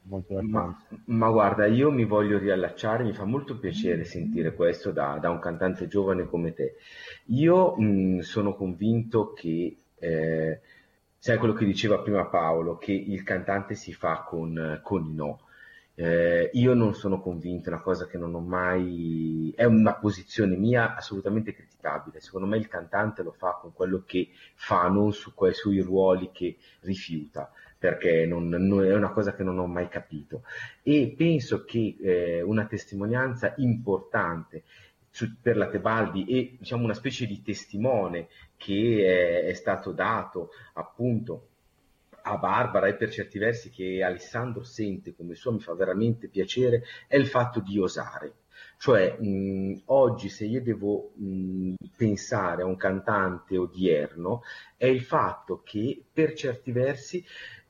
D: Ma, ma, ma, guarda, io mi voglio riallacciare, mi fa molto piacere sentire questo da, da un cantante giovane come te. Io mh, sono convinto che, eh, sai quello che diceva prima Paolo, che il cantante si fa con, con i no. Eh, io non sono convinto, è una cosa che non ho mai, è una posizione mia assolutamente criticabile. Secondo me il cantante lo fa con quello che fa, non su quei sui ruoli che rifiuta perché non, non, è una cosa che non ho mai capito. E penso che eh, una testimonianza importante su, per la Tebaldi e diciamo una specie di testimone che è, è stato dato appunto a Barbara e per certi versi che Alessandro sente come suo mi fa veramente piacere è il fatto di osare. Cioè, mh, oggi se io devo mh, pensare a un cantante odierno, è il fatto che per certi versi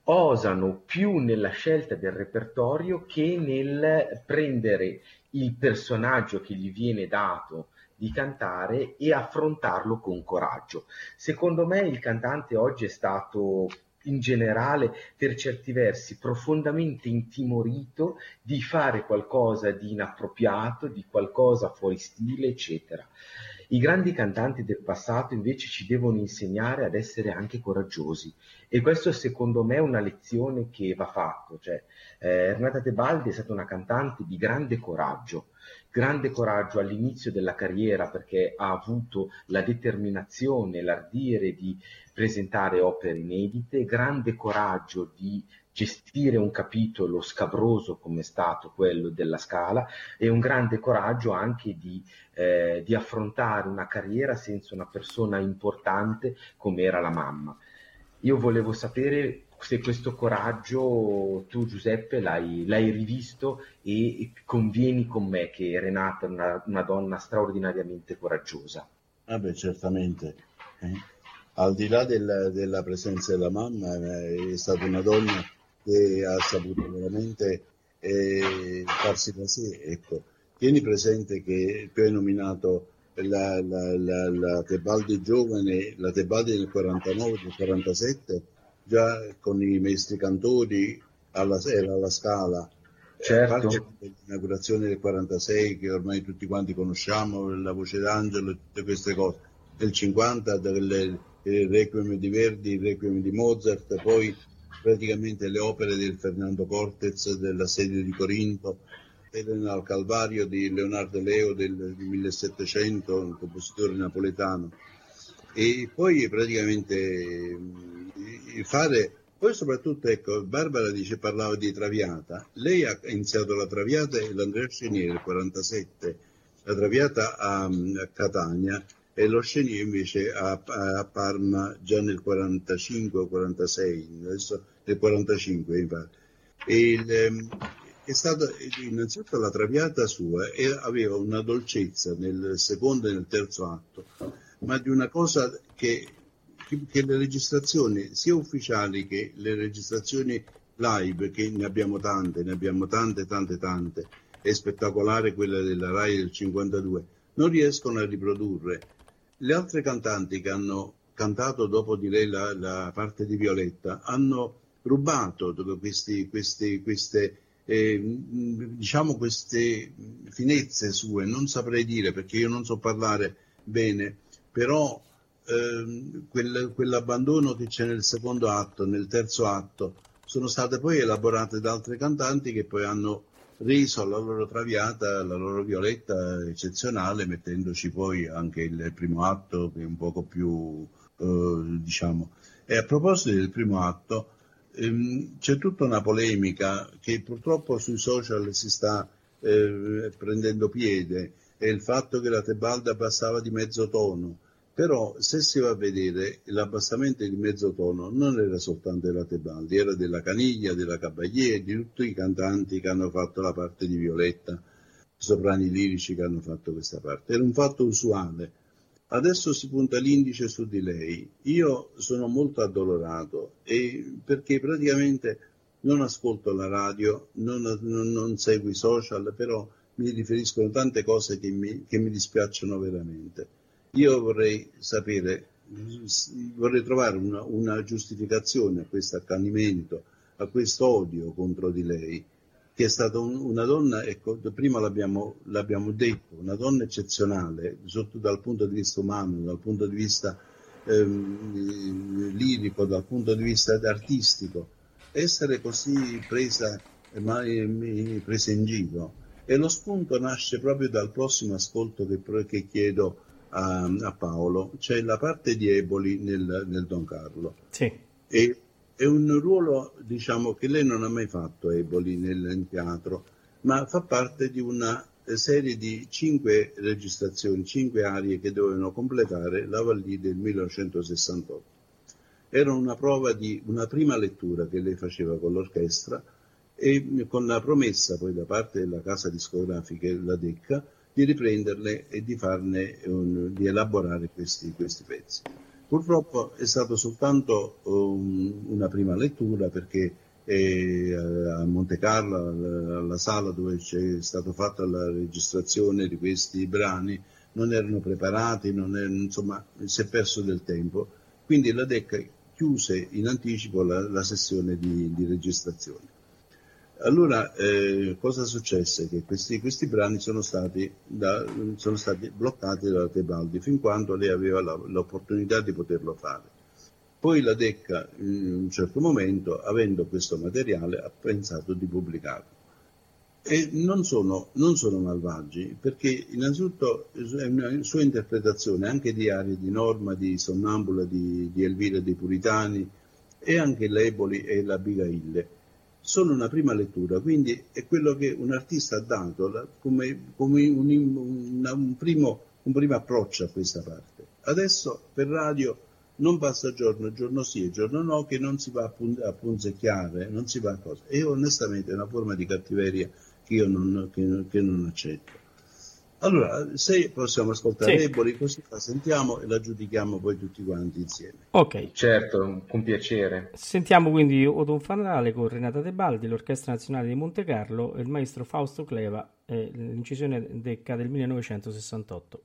D: osano più nella scelta del repertorio che nel prendere il personaggio che gli viene dato di cantare e affrontarlo con coraggio. Secondo me il cantante oggi è stato in generale, per certi versi, profondamente intimorito di fare qualcosa di inappropriato, di qualcosa fuori stile, eccetera. I grandi cantanti del passato invece ci devono insegnare ad essere anche coraggiosi. E questo secondo me una lezione che va fatto. Cioè, eh, Renata Tebaldi è stata una cantante di grande coraggio, grande coraggio all'inizio della carriera perché ha avuto la determinazione, l'ardire di presentare opere inedite, grande coraggio di gestire un capitolo scabroso come è stato quello della Scala e un grande coraggio anche di, eh, di affrontare una carriera senza una persona importante come era la mamma. Io volevo sapere se questo coraggio tu Giuseppe l'hai, l'hai rivisto e, convieni con me che Renata è una, una donna straordinariamente coraggiosa.
F: Ah beh, certamente. Eh? Al di là della, della presenza della mamma, eh, è stata una donna che ha saputo veramente eh, farsi da sé. Ecco. Tieni presente che tu hai nominato la, la, la, la Tebaldi giovane, la Tebaldi del 49, del 47, già con i maestri cantori alla, era alla Scala.
D: Certo.
F: L'inaugurazione del 46 che ormai tutti quanti conosciamo, la voce d'angelo, tutte queste cose. Del 50, del, il Requiem di Verdi, il Requiem di Mozart, poi praticamente le opere del Fernando Cortez dell'assedio di Corinto, Elena al Calvario di Leonardo Leo del, del 1700, un compositore napoletano. E poi praticamente fare, poi soprattutto ecco, Barbara dice parlava di Traviata, lei ha iniziato la Traviata e l'Andrea Sceniere nel 47, la Traviata a, a Catania e lo Scenier invece a, a, Parma già nel 45 o 46, adesso nel 45 infatti. Il, ehm, è stata innanzitutto la traviata sua e aveva una dolcezza nel secondo e nel terzo atto, ma di una cosa che, che le registrazioni, sia ufficiali che le registrazioni live, che ne abbiamo tante, ne abbiamo tante, tante, tante, è spettacolare quella della RAI del 52, non riescono a riprodurre le altre cantanti che hanno cantato dopo di lei la, la parte di Violetta hanno rubato questi, questi, queste, eh, diciamo queste finezze sue, non saprei dire perché io non so parlare bene, però eh, quel, quell'abbandono che c'è nel secondo atto, nel terzo atto, sono state poi elaborate da altre cantanti che poi hanno reso la loro traviata, la loro violetta eccezionale, mettendoci poi anche il primo atto che è un poco più, eh, diciamo. E a proposito del primo atto, ehm, c'è tutta una polemica che purtroppo sui social si sta eh, prendendo piede, è il fatto che la Tebalda passava di mezzo tono, Però se si va a vedere l'abbassamento di mezzo tono non era soltanto della Tebaldi, era della Caniglia, della Caballé di tutti i cantanti che hanno fatto la parte di Violetta, soprani lirici che hanno fatto questa parte. Era un fatto usuale. Adesso si punta l'indice su di lei. Io sono molto addolorato perché praticamente non ascolto la radio, non, non, non seguo i social, però mi riferiscono tante cose che mi, che mi dispiacciono veramente. Io vorrei sapere, vorrei trovare una, una giustificazione a questo accanimento, a questo odio contro di lei, che è stata un, una donna, ecco, prima l'abbiamo, l'abbiamo, detto, una donna eccezionale, sotto, dal punto di vista umano, dal punto di vista ehm, lirico, dal punto di vista artistico. Essere così presa, eh, presa in giro. E lo spunto nasce proprio dal prossimo ascolto che, che chiedo a, a, Paolo, c'è la parte di Eboli nel, nel Don Carlo.
C: Sì.
F: E è un ruolo, diciamo, che lei non ha mai fatto Eboli nel, teatro, ma fa parte di una serie di cinque registrazioni, cinque arie che dovevano completare la Vallì del 1968. Era una prova di una prima lettura che lei faceva con l'orchestra e con la promessa poi da parte della casa discografica, la Decca, di riprenderle e di, un, di elaborare questi, questi pezzi. Purtroppo è stato soltanto um, una prima lettura perché eh, a Monte Carlo, alla, sala dove c'è stata fatta la registrazione di questi brani, non erano preparati, non erano, insomma si è perso del tempo. Quindi la DEC chiuse in anticipo la, la sessione di, di registrazione. Allora, eh, cosa successe? Che questi, questi brani sono stati, da, sono stati, bloccati dalla Tebaldi fin quando lei aveva la, l'opportunità di poterlo fare. Poi la Decca, in un certo momento, avendo questo materiale, ha pensato di pubblicarlo. E non sono, non sono malvagi, perché innanzitutto è una sua interpretazione anche di arie di Norma, di Sonnambula, di, di Elvira dei Puritani, e anche l'Eboli e la Bigaille sono una prima lettura, quindi è quello che un artista ha dato come, come un, un, un, primo, un, primo, approccio a questa parte. Adesso per radio non passa giorno, giorno sì e giorno no, che non si va a, pun- a punzecchiare, non si va a cosa. E onestamente è una forma di cattiveria che io non, che, che non accetto. Allora, se possiamo ascoltare sì. Eboli, così la sentiamo e la giudichiamo poi tutti quanti insieme.
C: Ok.
D: Certo, con piacere.
C: Sentiamo quindi Odon Fanale con Renata Tebaldi, l'Orchestra Nazionale di Monte Carlo e il maestro Fausto Cleva, eh, l'incisione Decca del 1968.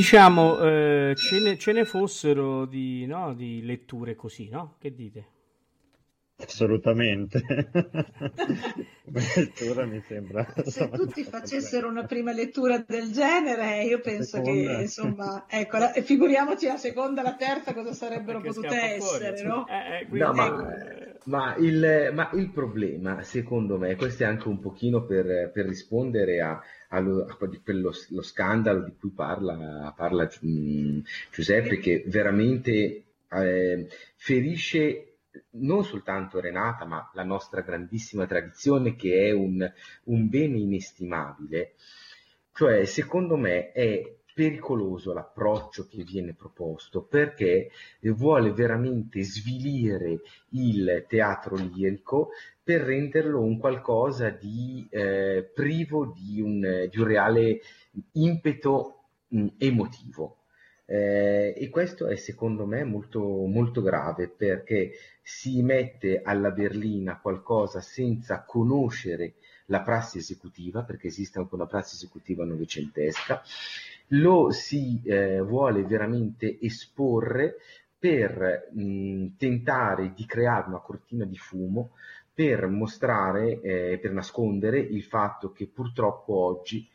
C: Diciamo, eh, ce, ne, ce, ne, fossero di, no, di letture così, no? Che dite?
G: Assolutamente. lettura mi sembra.
E: Se tutti facessero una prima lettura del genere, io penso seconda. che insomma, ecco, la, figuriamoci la seconda, la terza cosa sarebbero Perché potute essere, fuori, no?
D: Eh, eh, quindi... no ma, ma, il, ma, il, problema, secondo me, questo è anche un pochino per, per rispondere a, allo, a quello, lo scandalo di cui parla, parla um, Giuseppe, che veramente eh, ferisce non soltanto Renata, ma la nostra grandissima tradizione che è un, un bene inestimabile. Cioè, secondo me è pericoloso l'approccio che viene proposto perché vuole veramente svilire il teatro lirico per renderlo un qualcosa di eh, privo di un, di un, reale impeto mh, emotivo. Eh, e questo è secondo me molto, molto grave perché si mette alla berlina qualcosa senza conoscere la prassi esecutiva, perché esiste anche una prassi esecutiva novecentesca, lo si eh, vuole veramente esporre per mh, tentare di creare una cortina di fumo per mostrare, eh, per nascondere il fatto che purtroppo oggi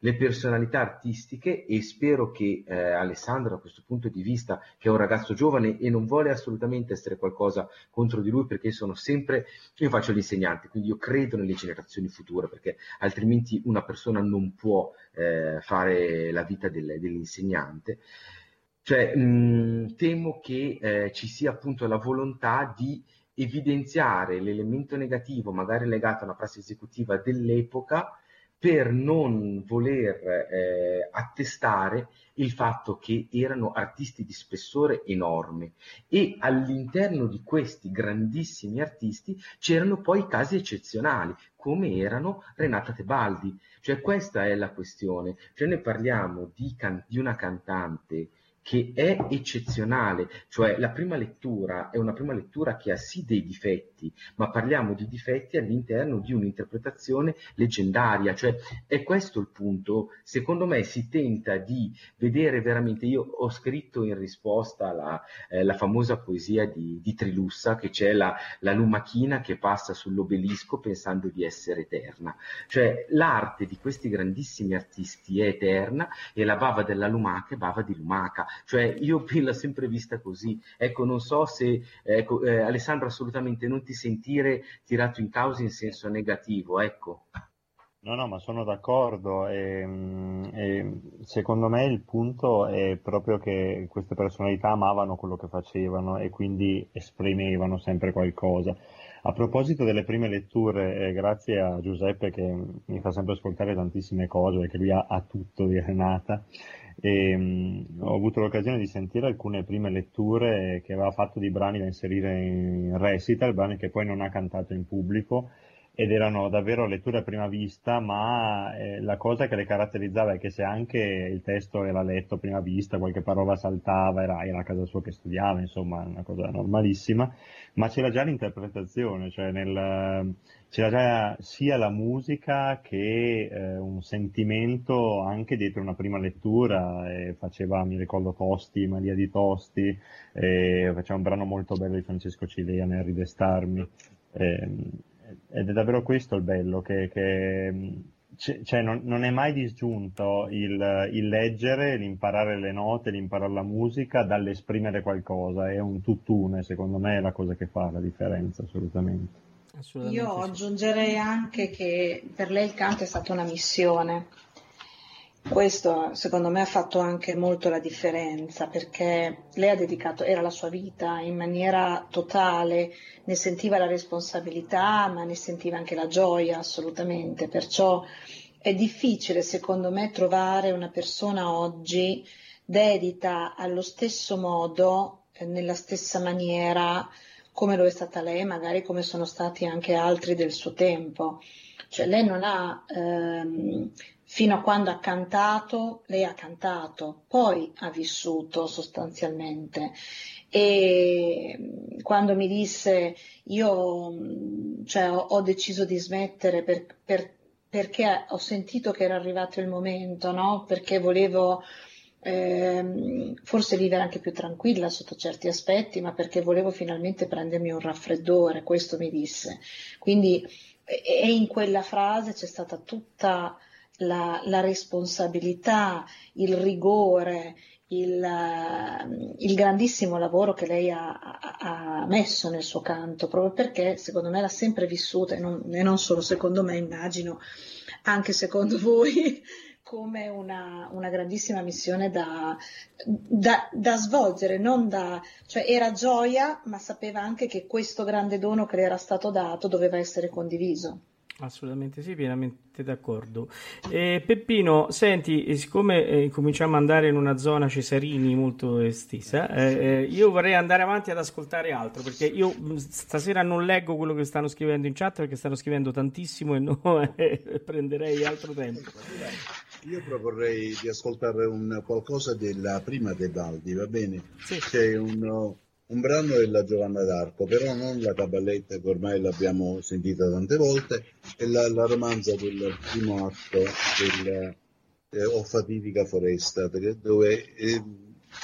D: le personalità artistiche e spero che eh, Alessandro a questo punto di vista, che è un ragazzo giovane e non vuole assolutamente essere qualcosa contro di lui perché sono sempre, io faccio l'insegnante, quindi io credo nelle generazioni future perché altrimenti una persona non può eh, fare la vita del, dell'insegnante. Cioè, mh, temo che eh, ci sia appunto la volontà di evidenziare l'elemento negativo, magari legato a una prassi esecutiva dell'epoca, per non voler eh, attestare il fatto che erano artisti di spessore enorme e all'interno di questi grandissimi artisti c'erano poi casi eccezionali come erano Renata Tebaldi. Cioè questa è la questione. Cioè noi parliamo di, can- di una cantante che è eccezionale, cioè la prima lettura è una prima lettura che ha sì dei difetti, ma parliamo di difetti all'interno di un'interpretazione leggendaria, cioè è questo il punto. Secondo me si tenta di vedere veramente, io ho scritto in risposta alla eh, la famosa poesia di, di, Trilussa, che c'è la, la lumachina che passa sull'obelisco pensando di essere eterna, cioè l'arte di questi grandissimi artisti è eterna e la bava della lumaca è bava di lumaca cioè io l'ho sempre vista così. Ecco, non so se ecco, eh, Alessandro assolutamente non ti sentire tirato in causa in senso negativo, ecco.
G: No, no, ma sono d'accordo e, mm, e, secondo me il punto è proprio che queste personalità amavano quello che facevano e quindi esprimevano sempre qualcosa. A proposito delle prime letture, eh, grazie a Giuseppe che mi fa sempre ascoltare tantissime cose perché lui ha, ha tutto di Renata, e, mh, ho avuto l'occasione di sentire alcune prime letture che aveva fatto di brani da inserire in recital, brani che poi non ha cantato in pubblico ed erano davvero letture a prima vista, ma eh, la cosa che le caratterizzava è che se anche il testo era letto a prima vista, qualche parola saltava, era, era a casa sua che studiava, insomma, una cosa normalissima, ma c'era già l'interpretazione, cioè nel, c'era già sia la musica che eh, un sentimento anche dietro una prima lettura, eh, faceva, mi ricordo, Tosti, Maria di Tosti, eh, faceva un brano molto bello di Francesco Cilea nel ridestarmi. Ed è davvero questo il bello, che, che cioè non, non, è mai disgiunto il, il, leggere, l'imparare le note, l'imparare la musica dall'esprimere qualcosa, è un tutt'une, secondo me è la cosa che fa la differenza assolutamente.
E: assolutamente Io sì. aggiungerei anche che per lei il canto è stata una missione, questo secondo me ha fatto anche molto la differenza perché lei ha dedicato, era la sua vita in maniera totale, ne sentiva la responsabilità ma ne sentiva anche la gioia assolutamente, perciò è difficile secondo me trovare una persona oggi dedita allo stesso modo, eh, nella stessa maniera come lo è stata lei, magari come sono stati anche altri del suo tempo. Cioè lei non ha ehm, fino a quando ha cantato, lei ha cantato, poi ha vissuto sostanzialmente. E mm, quando mi disse io mm, cioè, ho, ho, deciso di smettere per, per, perché ho sentito che era arrivato il momento, no? perché volevo ehm, forse vivere anche più tranquilla sotto certi aspetti, ma perché volevo finalmente prendermi un raffreddore, questo mi disse. Quindi, e in quella frase c'è stata tutta la, la responsabilità, il rigore, il, il, grandissimo lavoro che lei ha, ha, messo nel suo canto, proprio perché secondo me l'ha sempre vissuta, e non, e non solo secondo me, immagino, anche secondo voi, come una, una grandissima missione da, da, da, svolgere, da, cioè era gioia, ma sapeva anche che questo grande dono che le era stato dato doveva essere condiviso.
C: Assolutamente sì, pienamente d'accordo. Eh, Peppino, senti, siccome eh, cominciamo ad andare in una zona Cesarini molto estesa, eh, eh, io vorrei andare avanti ad ascoltare altro, perché io mm, stasera non leggo quello che stanno scrivendo in chat, perché stanno scrivendo tantissimo e no, eh, prenderei altro tempo.
F: Io proporrei di ascoltare un, qualcosa della prima Tebaldi, va bene? Sì. C'è un un brano della Giovanna d'Arco, però non la caballetta che ormai l'abbiamo sentita tante volte, è la, la romanza del primo atto del eh, O fatidica foresta, dove eh,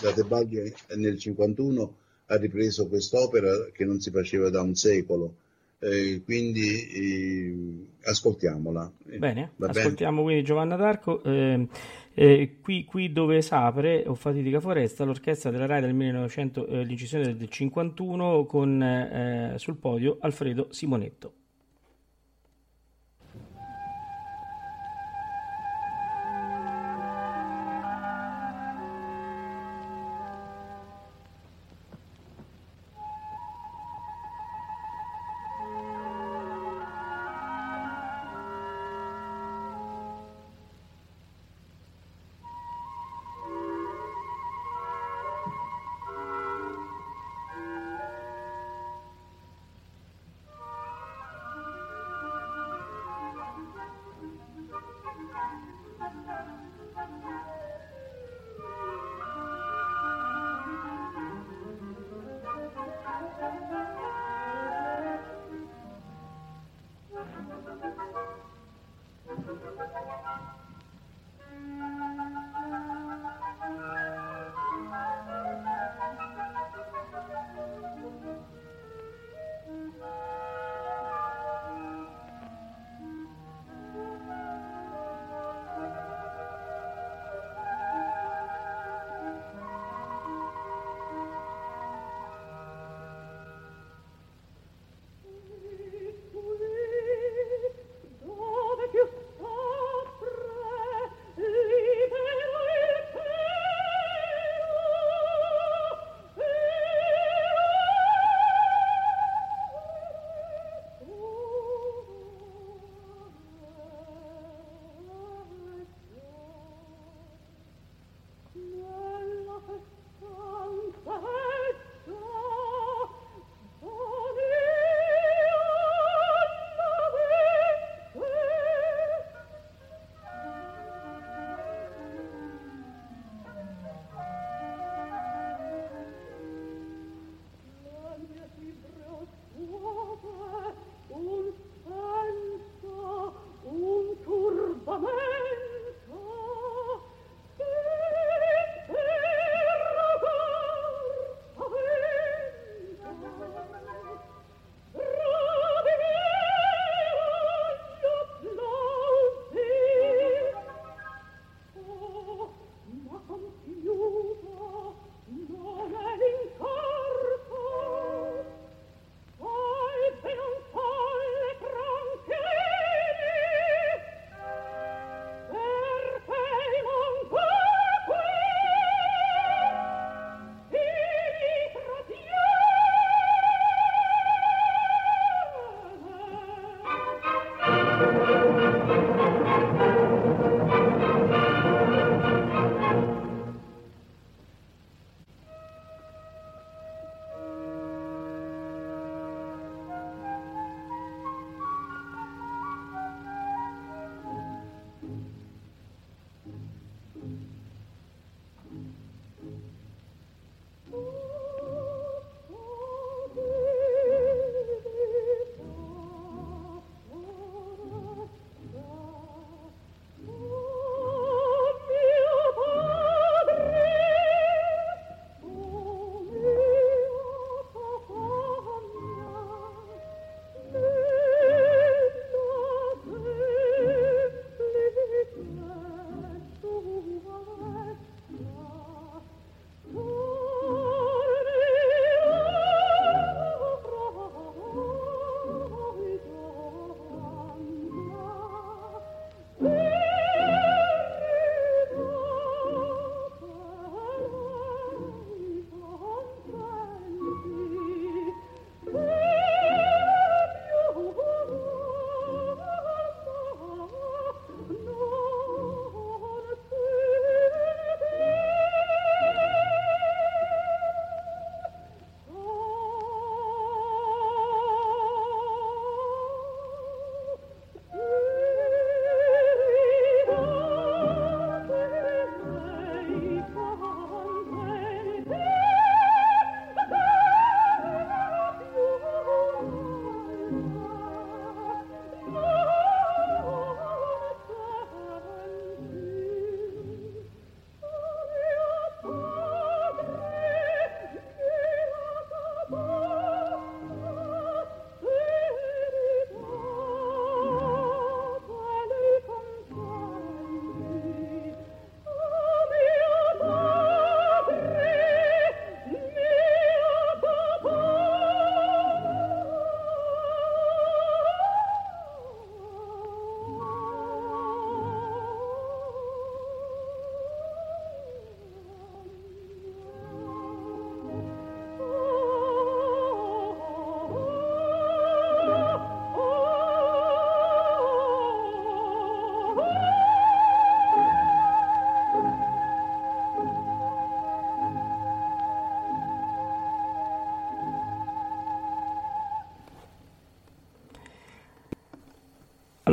F: la Tebaldi nel 51 ha ripreso quest'opera che non si faceva da un secolo. Eh, quindi eh, ascoltiamola.
C: Bene, Va ascoltiamo bene? quindi Giovanna d'Arco. Eh, eh, qui, qui, dove s'apre O Fatidica Foresta, l'orchestra della RAI del 1900, eh, l'incisione del 51 con eh, sul podio Alfredo Simonetto.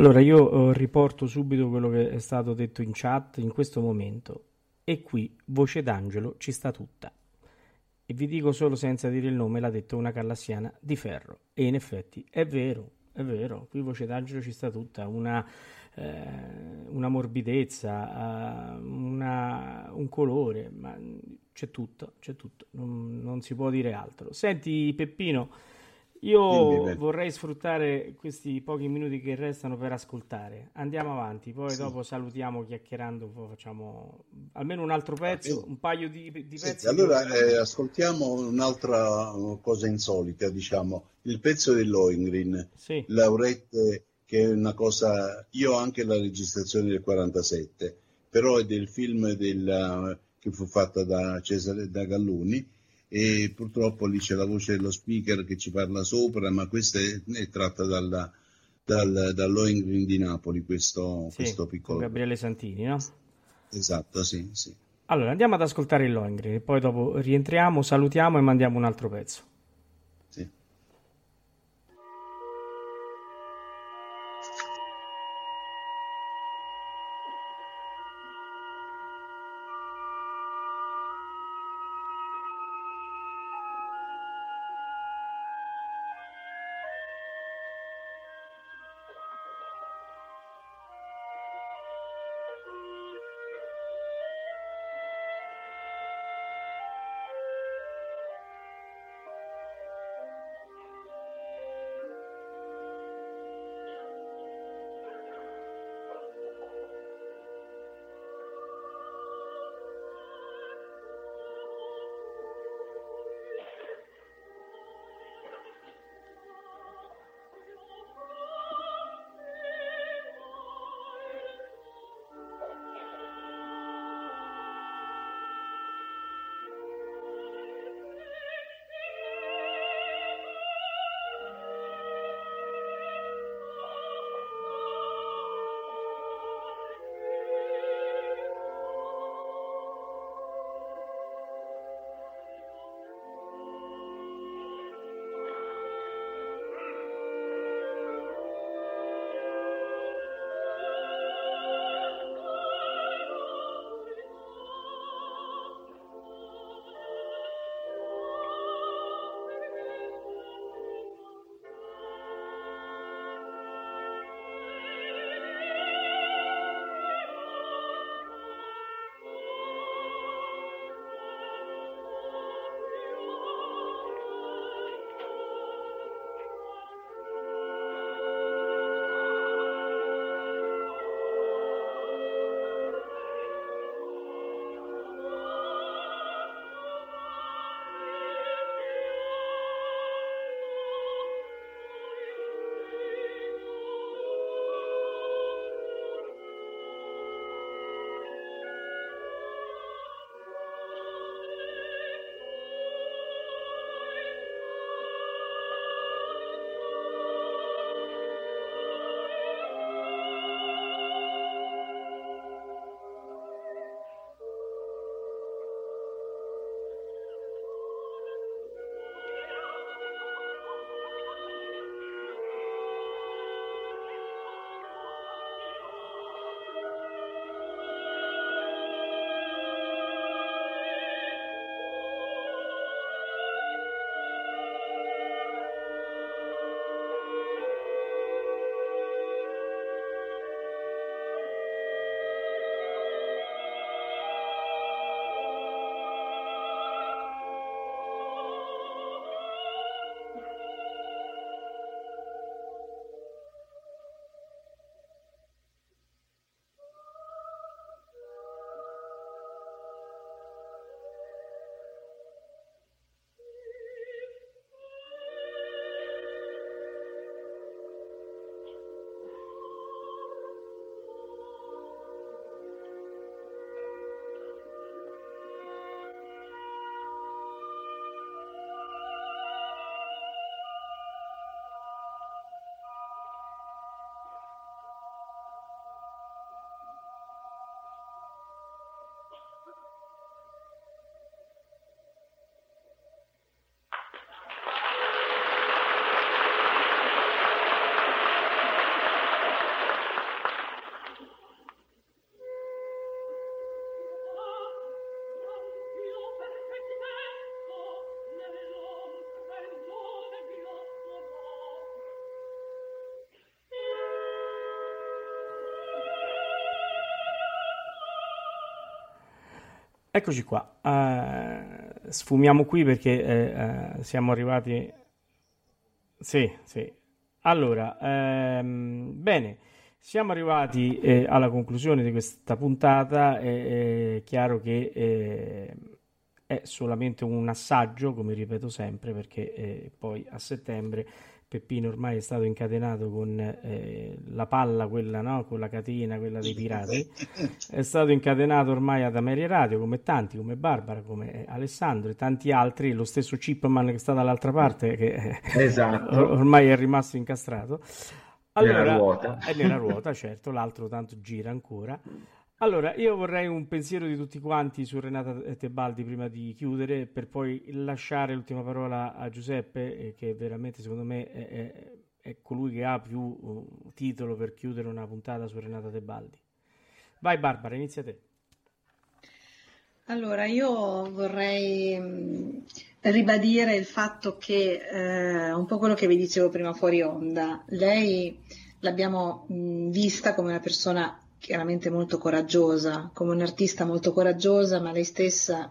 C: Allora io eh, riporto subito quello che è stato detto in chat in questo momento e qui voce d'angelo ci sta tutta. E vi dico solo senza dire il nome, l'ha detto una callassiana di ferro. E in effetti è vero, è vero, qui voce d'angelo ci sta tutta, una, eh, una morbidezza, uh, una, un colore, ma c'è tutto, c'è tutto, non, non si può dire altro. Senti Peppino, io Dimmi, vorrei sfruttare questi pochi minuti che restano per ascoltare. Andiamo avanti, poi sì. dopo salutiamo chiacchierando, poi facciamo almeno un altro pezzo, un paio di, di pezzi. Sì,
F: allora eh, ascoltiamo un'altra cosa insolita, diciamo, il pezzo di Lohengrin, sì. Laurette, che è una cosa... Io ho anche la registrazione del 47, però è del film della, che fu fatta da Cesare da Galluni e purtroppo lì c'è la voce dello speaker che ci parla sopra, ma questa è, è tratta dalla, dal, dall'Oengrin di Napoli, questo, sì, questo piccolo...
C: Gabriele Santini, no?
F: Esatto, sì, sì.
C: Allora, andiamo ad ascoltare il Lohengrin e poi dopo rientriamo, salutiamo e mandiamo un altro pezzo. Eccoci qua, uh, sfumiamo qui perché eh, uh, siamo arrivati... Sì, sì. Allora, ehm, bene, siamo arrivati eh, alla conclusione di questa puntata, è, chiaro che eh, è solamente un assaggio, come ripeto sempre, perché eh, poi a settembre Peppino ormai è stato incatenato con eh, la palla, quella no? con la catena, quella dei pirati. È stato incatenato ormai ad Ameria Radio, come tanti, come Barbara, come Alessandro e tanti altri. Lo stesso Chipman che sta dall'altra parte, che eh, esatto. ormai è rimasto incastrato. Allora, nella ruota. È nella ruota, certo, l'altro tanto gira ancora. Allora, io vorrei un pensiero di tutti quanti su Renata Tebaldi prima di chiudere, per poi lasciare l'ultima parola a Giuseppe, eh, che veramente secondo me è, è, è colui che ha più uh, titolo per chiudere una puntata su Renata Tebaldi. Vai Barbara, inizia te.
E: Allora, io vorrei mm, ribadire il fatto che, eh, un po' quello che vi dicevo prima fuori onda, lei l'abbiamo mh, mm, vista come una persona chiaramente molto coraggiosa, come un'artista molto coraggiosa, ma lei stessa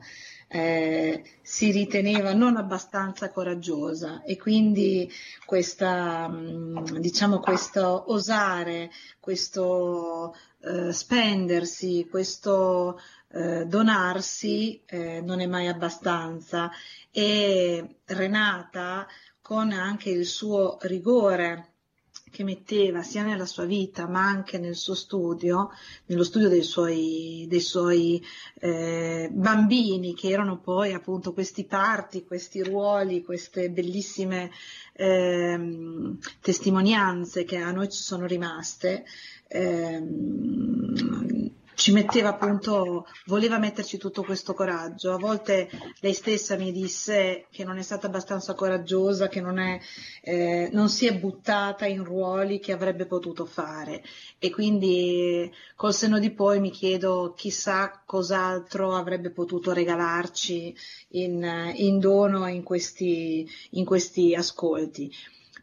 E: eh, si riteneva non abbastanza coraggiosa. E quindi questa, mm, diciamo, questo osare, questo eh, spendersi, questo eh, donarsi eh, non è mai abbastanza. E Renata con anche il suo rigore che metteva sia nella sua vita ma anche nel suo studio, nello studio dei suoi, dei suoi eh, bambini che erano poi appunto questi parti, questi ruoli, queste bellissime eh, testimonianze che a noi ci sono rimaste. Eh, ci metteva appunto, voleva metterci tutto questo coraggio. A volte lei stessa mi disse che non è stata abbastanza coraggiosa, che non, è, eh, non si è buttata in ruoli che avrebbe potuto fare. E quindi col senno di poi mi chiedo chissà cos'altro avrebbe potuto regalarci in, in dono in questi, in questi ascolti.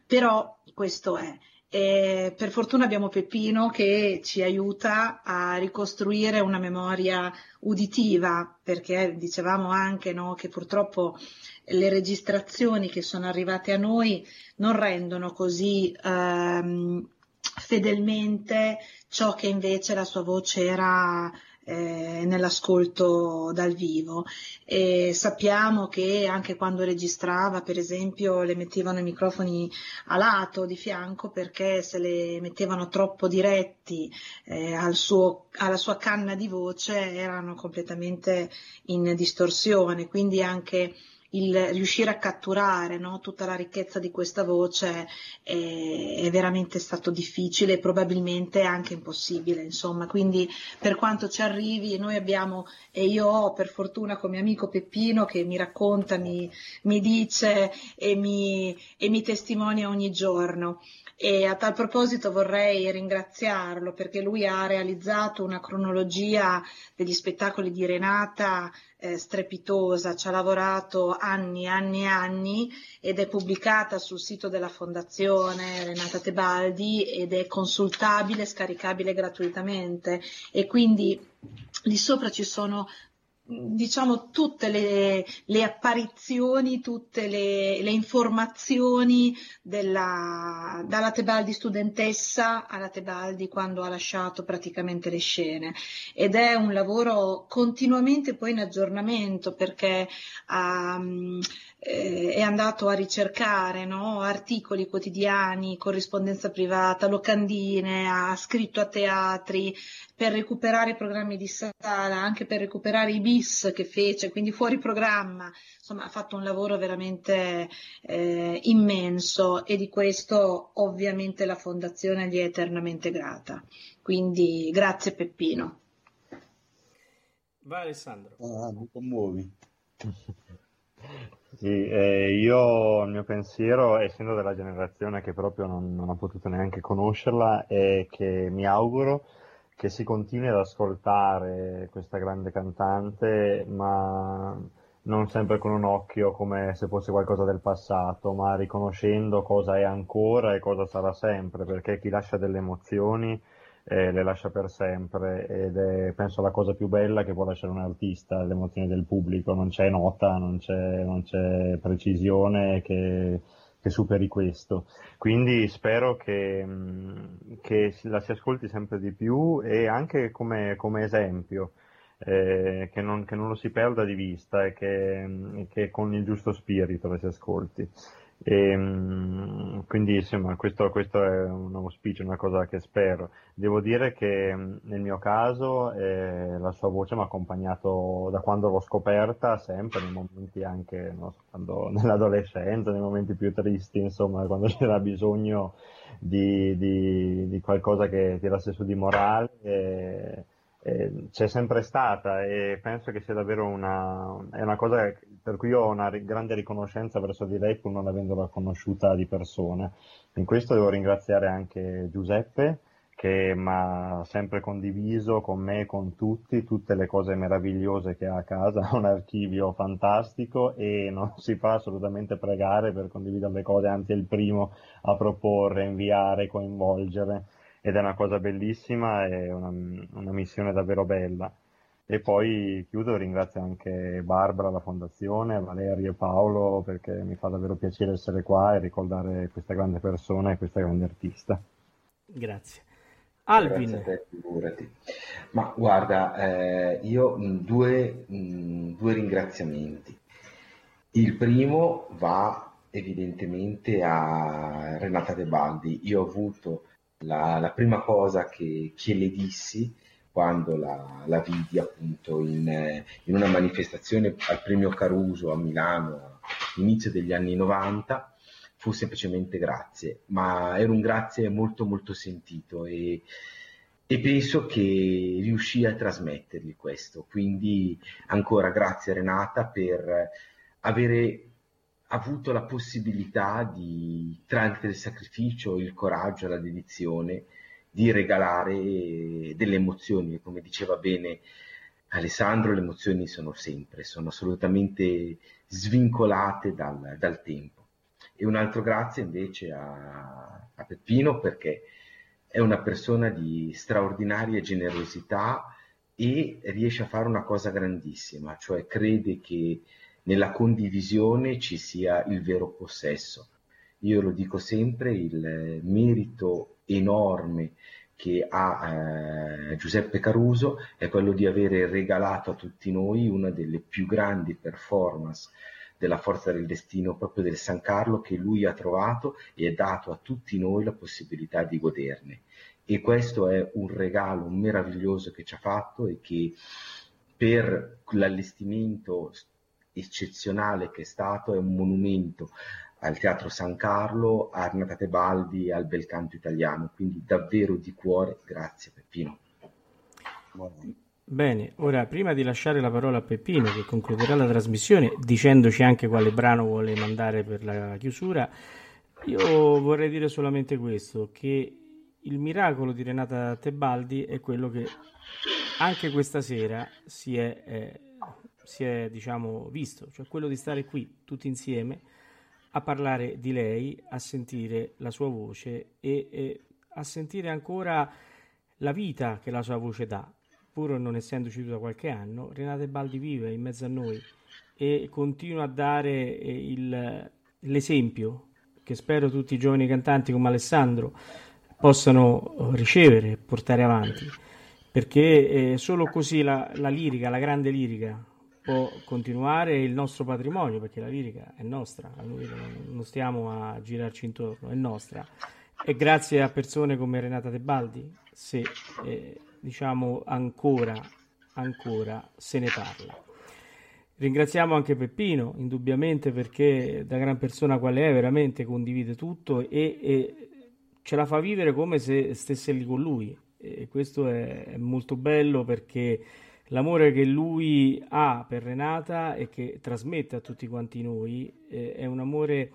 E: Però questo è. E per fortuna abbiamo Peppino che ci aiuta a ricostruire una memoria uditiva, perché dicevamo anche no, che purtroppo le registrazioni che sono arrivate a noi non rendono così ehm, fedelmente ciò che invece la sua voce era eh, nell'ascolto dal vivo. E sappiamo che anche quando registrava per esempio le mettevano i microfoni a lato di fianco perché se le mettevano troppo diretti eh, al suo, alla sua canna di voce erano completamente in distorsione. Quindi anche il riuscire a catturare no, tutta la ricchezza di questa voce è, è, veramente stato difficile e probabilmente anche impossibile, insomma, quindi per quanto ci arrivi noi abbiamo, e io ho per fortuna come amico Peppino che mi racconta, mi, mi dice e mi, e mi testimonia ogni giorno. E a tal proposito vorrei ringraziarlo perché lui ha realizzato una cronologia degli spettacoli di Renata eh, strepitosa, ci ha lavorato anni anni e anni ed è pubblicata sul sito della Fondazione Renata Tebaldi ed è consultabile, scaricabile gratuitamente. E quindi lì sopra ci sono diciamo tutte le, le apparizioni, tutte le, le informazioni della, dalla Tebaldi studentessa alla Tebaldi quando ha lasciato praticamente le scene. Ed è un lavoro continuamente poi in aggiornamento perché um, eh, è andato a ricercare no? articoli quotidiani, corrispondenza privata, locandine, ha scritto a teatri per recuperare i programmi di sala, anche per recuperare i bis che fece, quindi fuori programma, insomma ha fatto un lavoro veramente eh, immenso e di questo ovviamente la Fondazione gli è eternamente grata. Quindi grazie Peppino.
C: Vai Alessandro.
F: Ah, mi commuovi.
G: Sì, eh, io il mio pensiero, essendo della generazione che proprio non, non ho potuto neanche conoscerla, è che mi auguro che si continui ad ascoltare questa grande cantante, ma non sempre con un occhio come se fosse qualcosa del passato, ma riconoscendo cosa è ancora e cosa sarà sempre, perché chi lascia delle emozioni eh, le lascia per sempre ed è penso la cosa più bella che può lasciare un artista, le emozioni del pubblico, non c'è nota, non c'è, non c'è precisione che, che, superi questo. Quindi spero che, mm, che, la si ascolti sempre di più e anche come, come esempio. Eh, che, non, che, non, lo si perda di vista e che, mm, che con il giusto spirito la si ascolti. E, ehm, quindi insomma questo, questo, è un auspicio, una cosa che spero. Devo dire che nel mio caso eh, la sua voce mi ha accompagnato da quando l'ho scoperta, sempre nei momenti anche no, quando, nell'adolescenza, nei momenti più tristi, insomma, quando c'era bisogno di, di, di qualcosa che tirasse su di morale. E, eh, c'è sempre stata e penso che sia davvero una, è una cosa per cui ho una grande riconoscenza verso di lei pur non avendola conosciuta di persona. In questo devo ringraziare anche Giuseppe che mi ha sempre condiviso con me e con tutti tutte le cose meravigliose che ha a casa, un archivio fantastico e non si fa assolutamente pregare per condividere le cose, anzi è il primo a proporre, inviare, coinvolgere ed è una cosa bellissima e una, una missione davvero bella. E poi chiudo e ringrazio anche Barbara, la fondazione, Valerio e Paolo perché mi fa davvero piacere essere qua e ricordare questa grande persona e questa grande artista.
C: Grazie. Alvin.
D: Grazie te, Ma guarda, eh, io mh, due, mh, due ringraziamenti. Il primo va evidentemente a Renata De Baldi. Io ho avuto la, la prima cosa che, che, le dissi quando la, la vidi appunto in, in, una manifestazione al premio Caruso a Milano all'inizio degli anni 90 fu semplicemente grazie, ma era un grazie molto molto sentito e, e penso che riuscì a trasmettergli questo. Quindi ancora grazie Renata per avere avuto la possibilità di, tramite il sacrificio, il coraggio, la dedizione, di regalare delle emozioni. Come diceva bene Alessandro, le emozioni sono sempre, sono assolutamente svincolate dal, dal tempo. E un altro grazie invece a, a Peppino perché è una persona di straordinaria generosità e riesce a fare una cosa grandissima, cioè crede che nella condivisione ci sia il vero possesso. Io lo dico sempre, il merito enorme che ha eh, Giuseppe Caruso è quello di avere regalato a tutti noi una delle più grandi performance della forza del destino proprio del San Carlo che lui ha trovato e ha dato a tutti noi la possibilità di goderne. E questo è un regalo meraviglioso che ci ha fatto e che per l'allestimento eccezionale che è stato, è un monumento al Teatro San Carlo, a Arnata Tebaldi e al bel canto italiano, quindi davvero di cuore grazie Peppino.
C: Bene, ora prima di lasciare la parola a Peppino che concluderà la trasmissione dicendoci anche quale brano vuole mandare per la chiusura, io vorrei dire solamente questo, che il miracolo di Renata Tebaldi è quello che anche questa sera si è eh, si è diciamo visto, cioè quello di stare qui tutti insieme a parlare di lei, a sentire la sua voce e, e a sentire ancora la vita che la sua voce dà, pur non essendoci da qualche anno, Renata Baldi vive in mezzo a noi e continua a dare eh, il, l'esempio che spero tutti i giovani cantanti come Alessandro possano ricevere e portare avanti, perché eh, solo così la, la lirica, la grande lirica, può continuare il nostro patrimonio, perché la lirica è nostra, noi non stiamo a girarci intorno, è nostra. E grazie a persone come Renata Tebaldi, se eh, diciamo ancora, ancora se ne parla. Ringraziamo anche Peppino, indubbiamente, perché da gran persona quale è, veramente condivide tutto e, e ce la fa vivere come se stesse lì con lui. E questo è, è molto bello perché l'amore che lui ha per Renata e che trasmette a tutti quanti noi eh, è un amore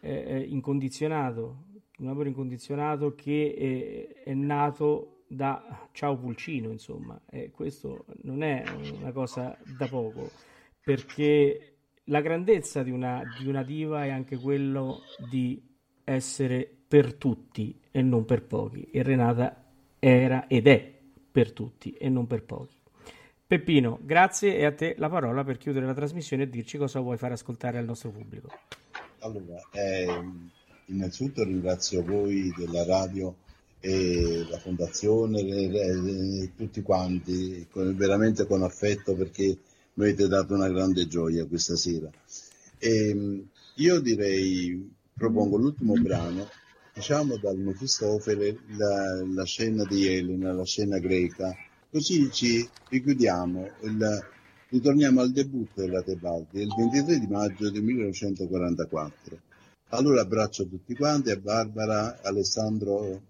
C: eh, incondizionato, un amore incondizionato che è, è nato da Ciao Pulcino, insomma, e questo non è una cosa da poco, perché la grandezza di una, di una diva è anche quello di essere per tutti e non per pochi, e Renata
A: era ed è per tutti e non per pochi. Peppino, grazie e a te la parola per chiudere la trasmissione e dirci cosa vuoi far ascoltare al nostro pubblico.
F: Allora, eh, innanzitutto ringrazio voi della radio e la fondazione e, tutti quanti, con, veramente con affetto perché mi avete dato una grande gioia questa sera. E, ehm, io direi, propongo l'ultimo brano, diciamo dal Mefistofele, la, la scena di Elena, la scena greca, così ci richiudiamo, il, ritorniamo al debutto della Tebaldi, il 23 di maggio del 1944. Allora abbraccio tutti quanti, a Barbara, Alessandro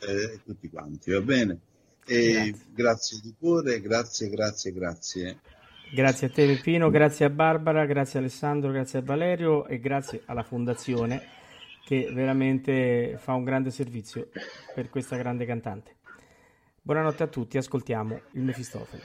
F: e tutti quanti, va bene? Grazie. grazie di cuore, grazie, grazie, grazie.
A: Grazie a te Peppino, grazie a Barbara, grazie a Alessandro, grazie a Valerio e grazie alla Fondazione che veramente fa un grande servizio per questa grande cantante. Buonanotte a tutti, ascoltiamo il Mefistofele.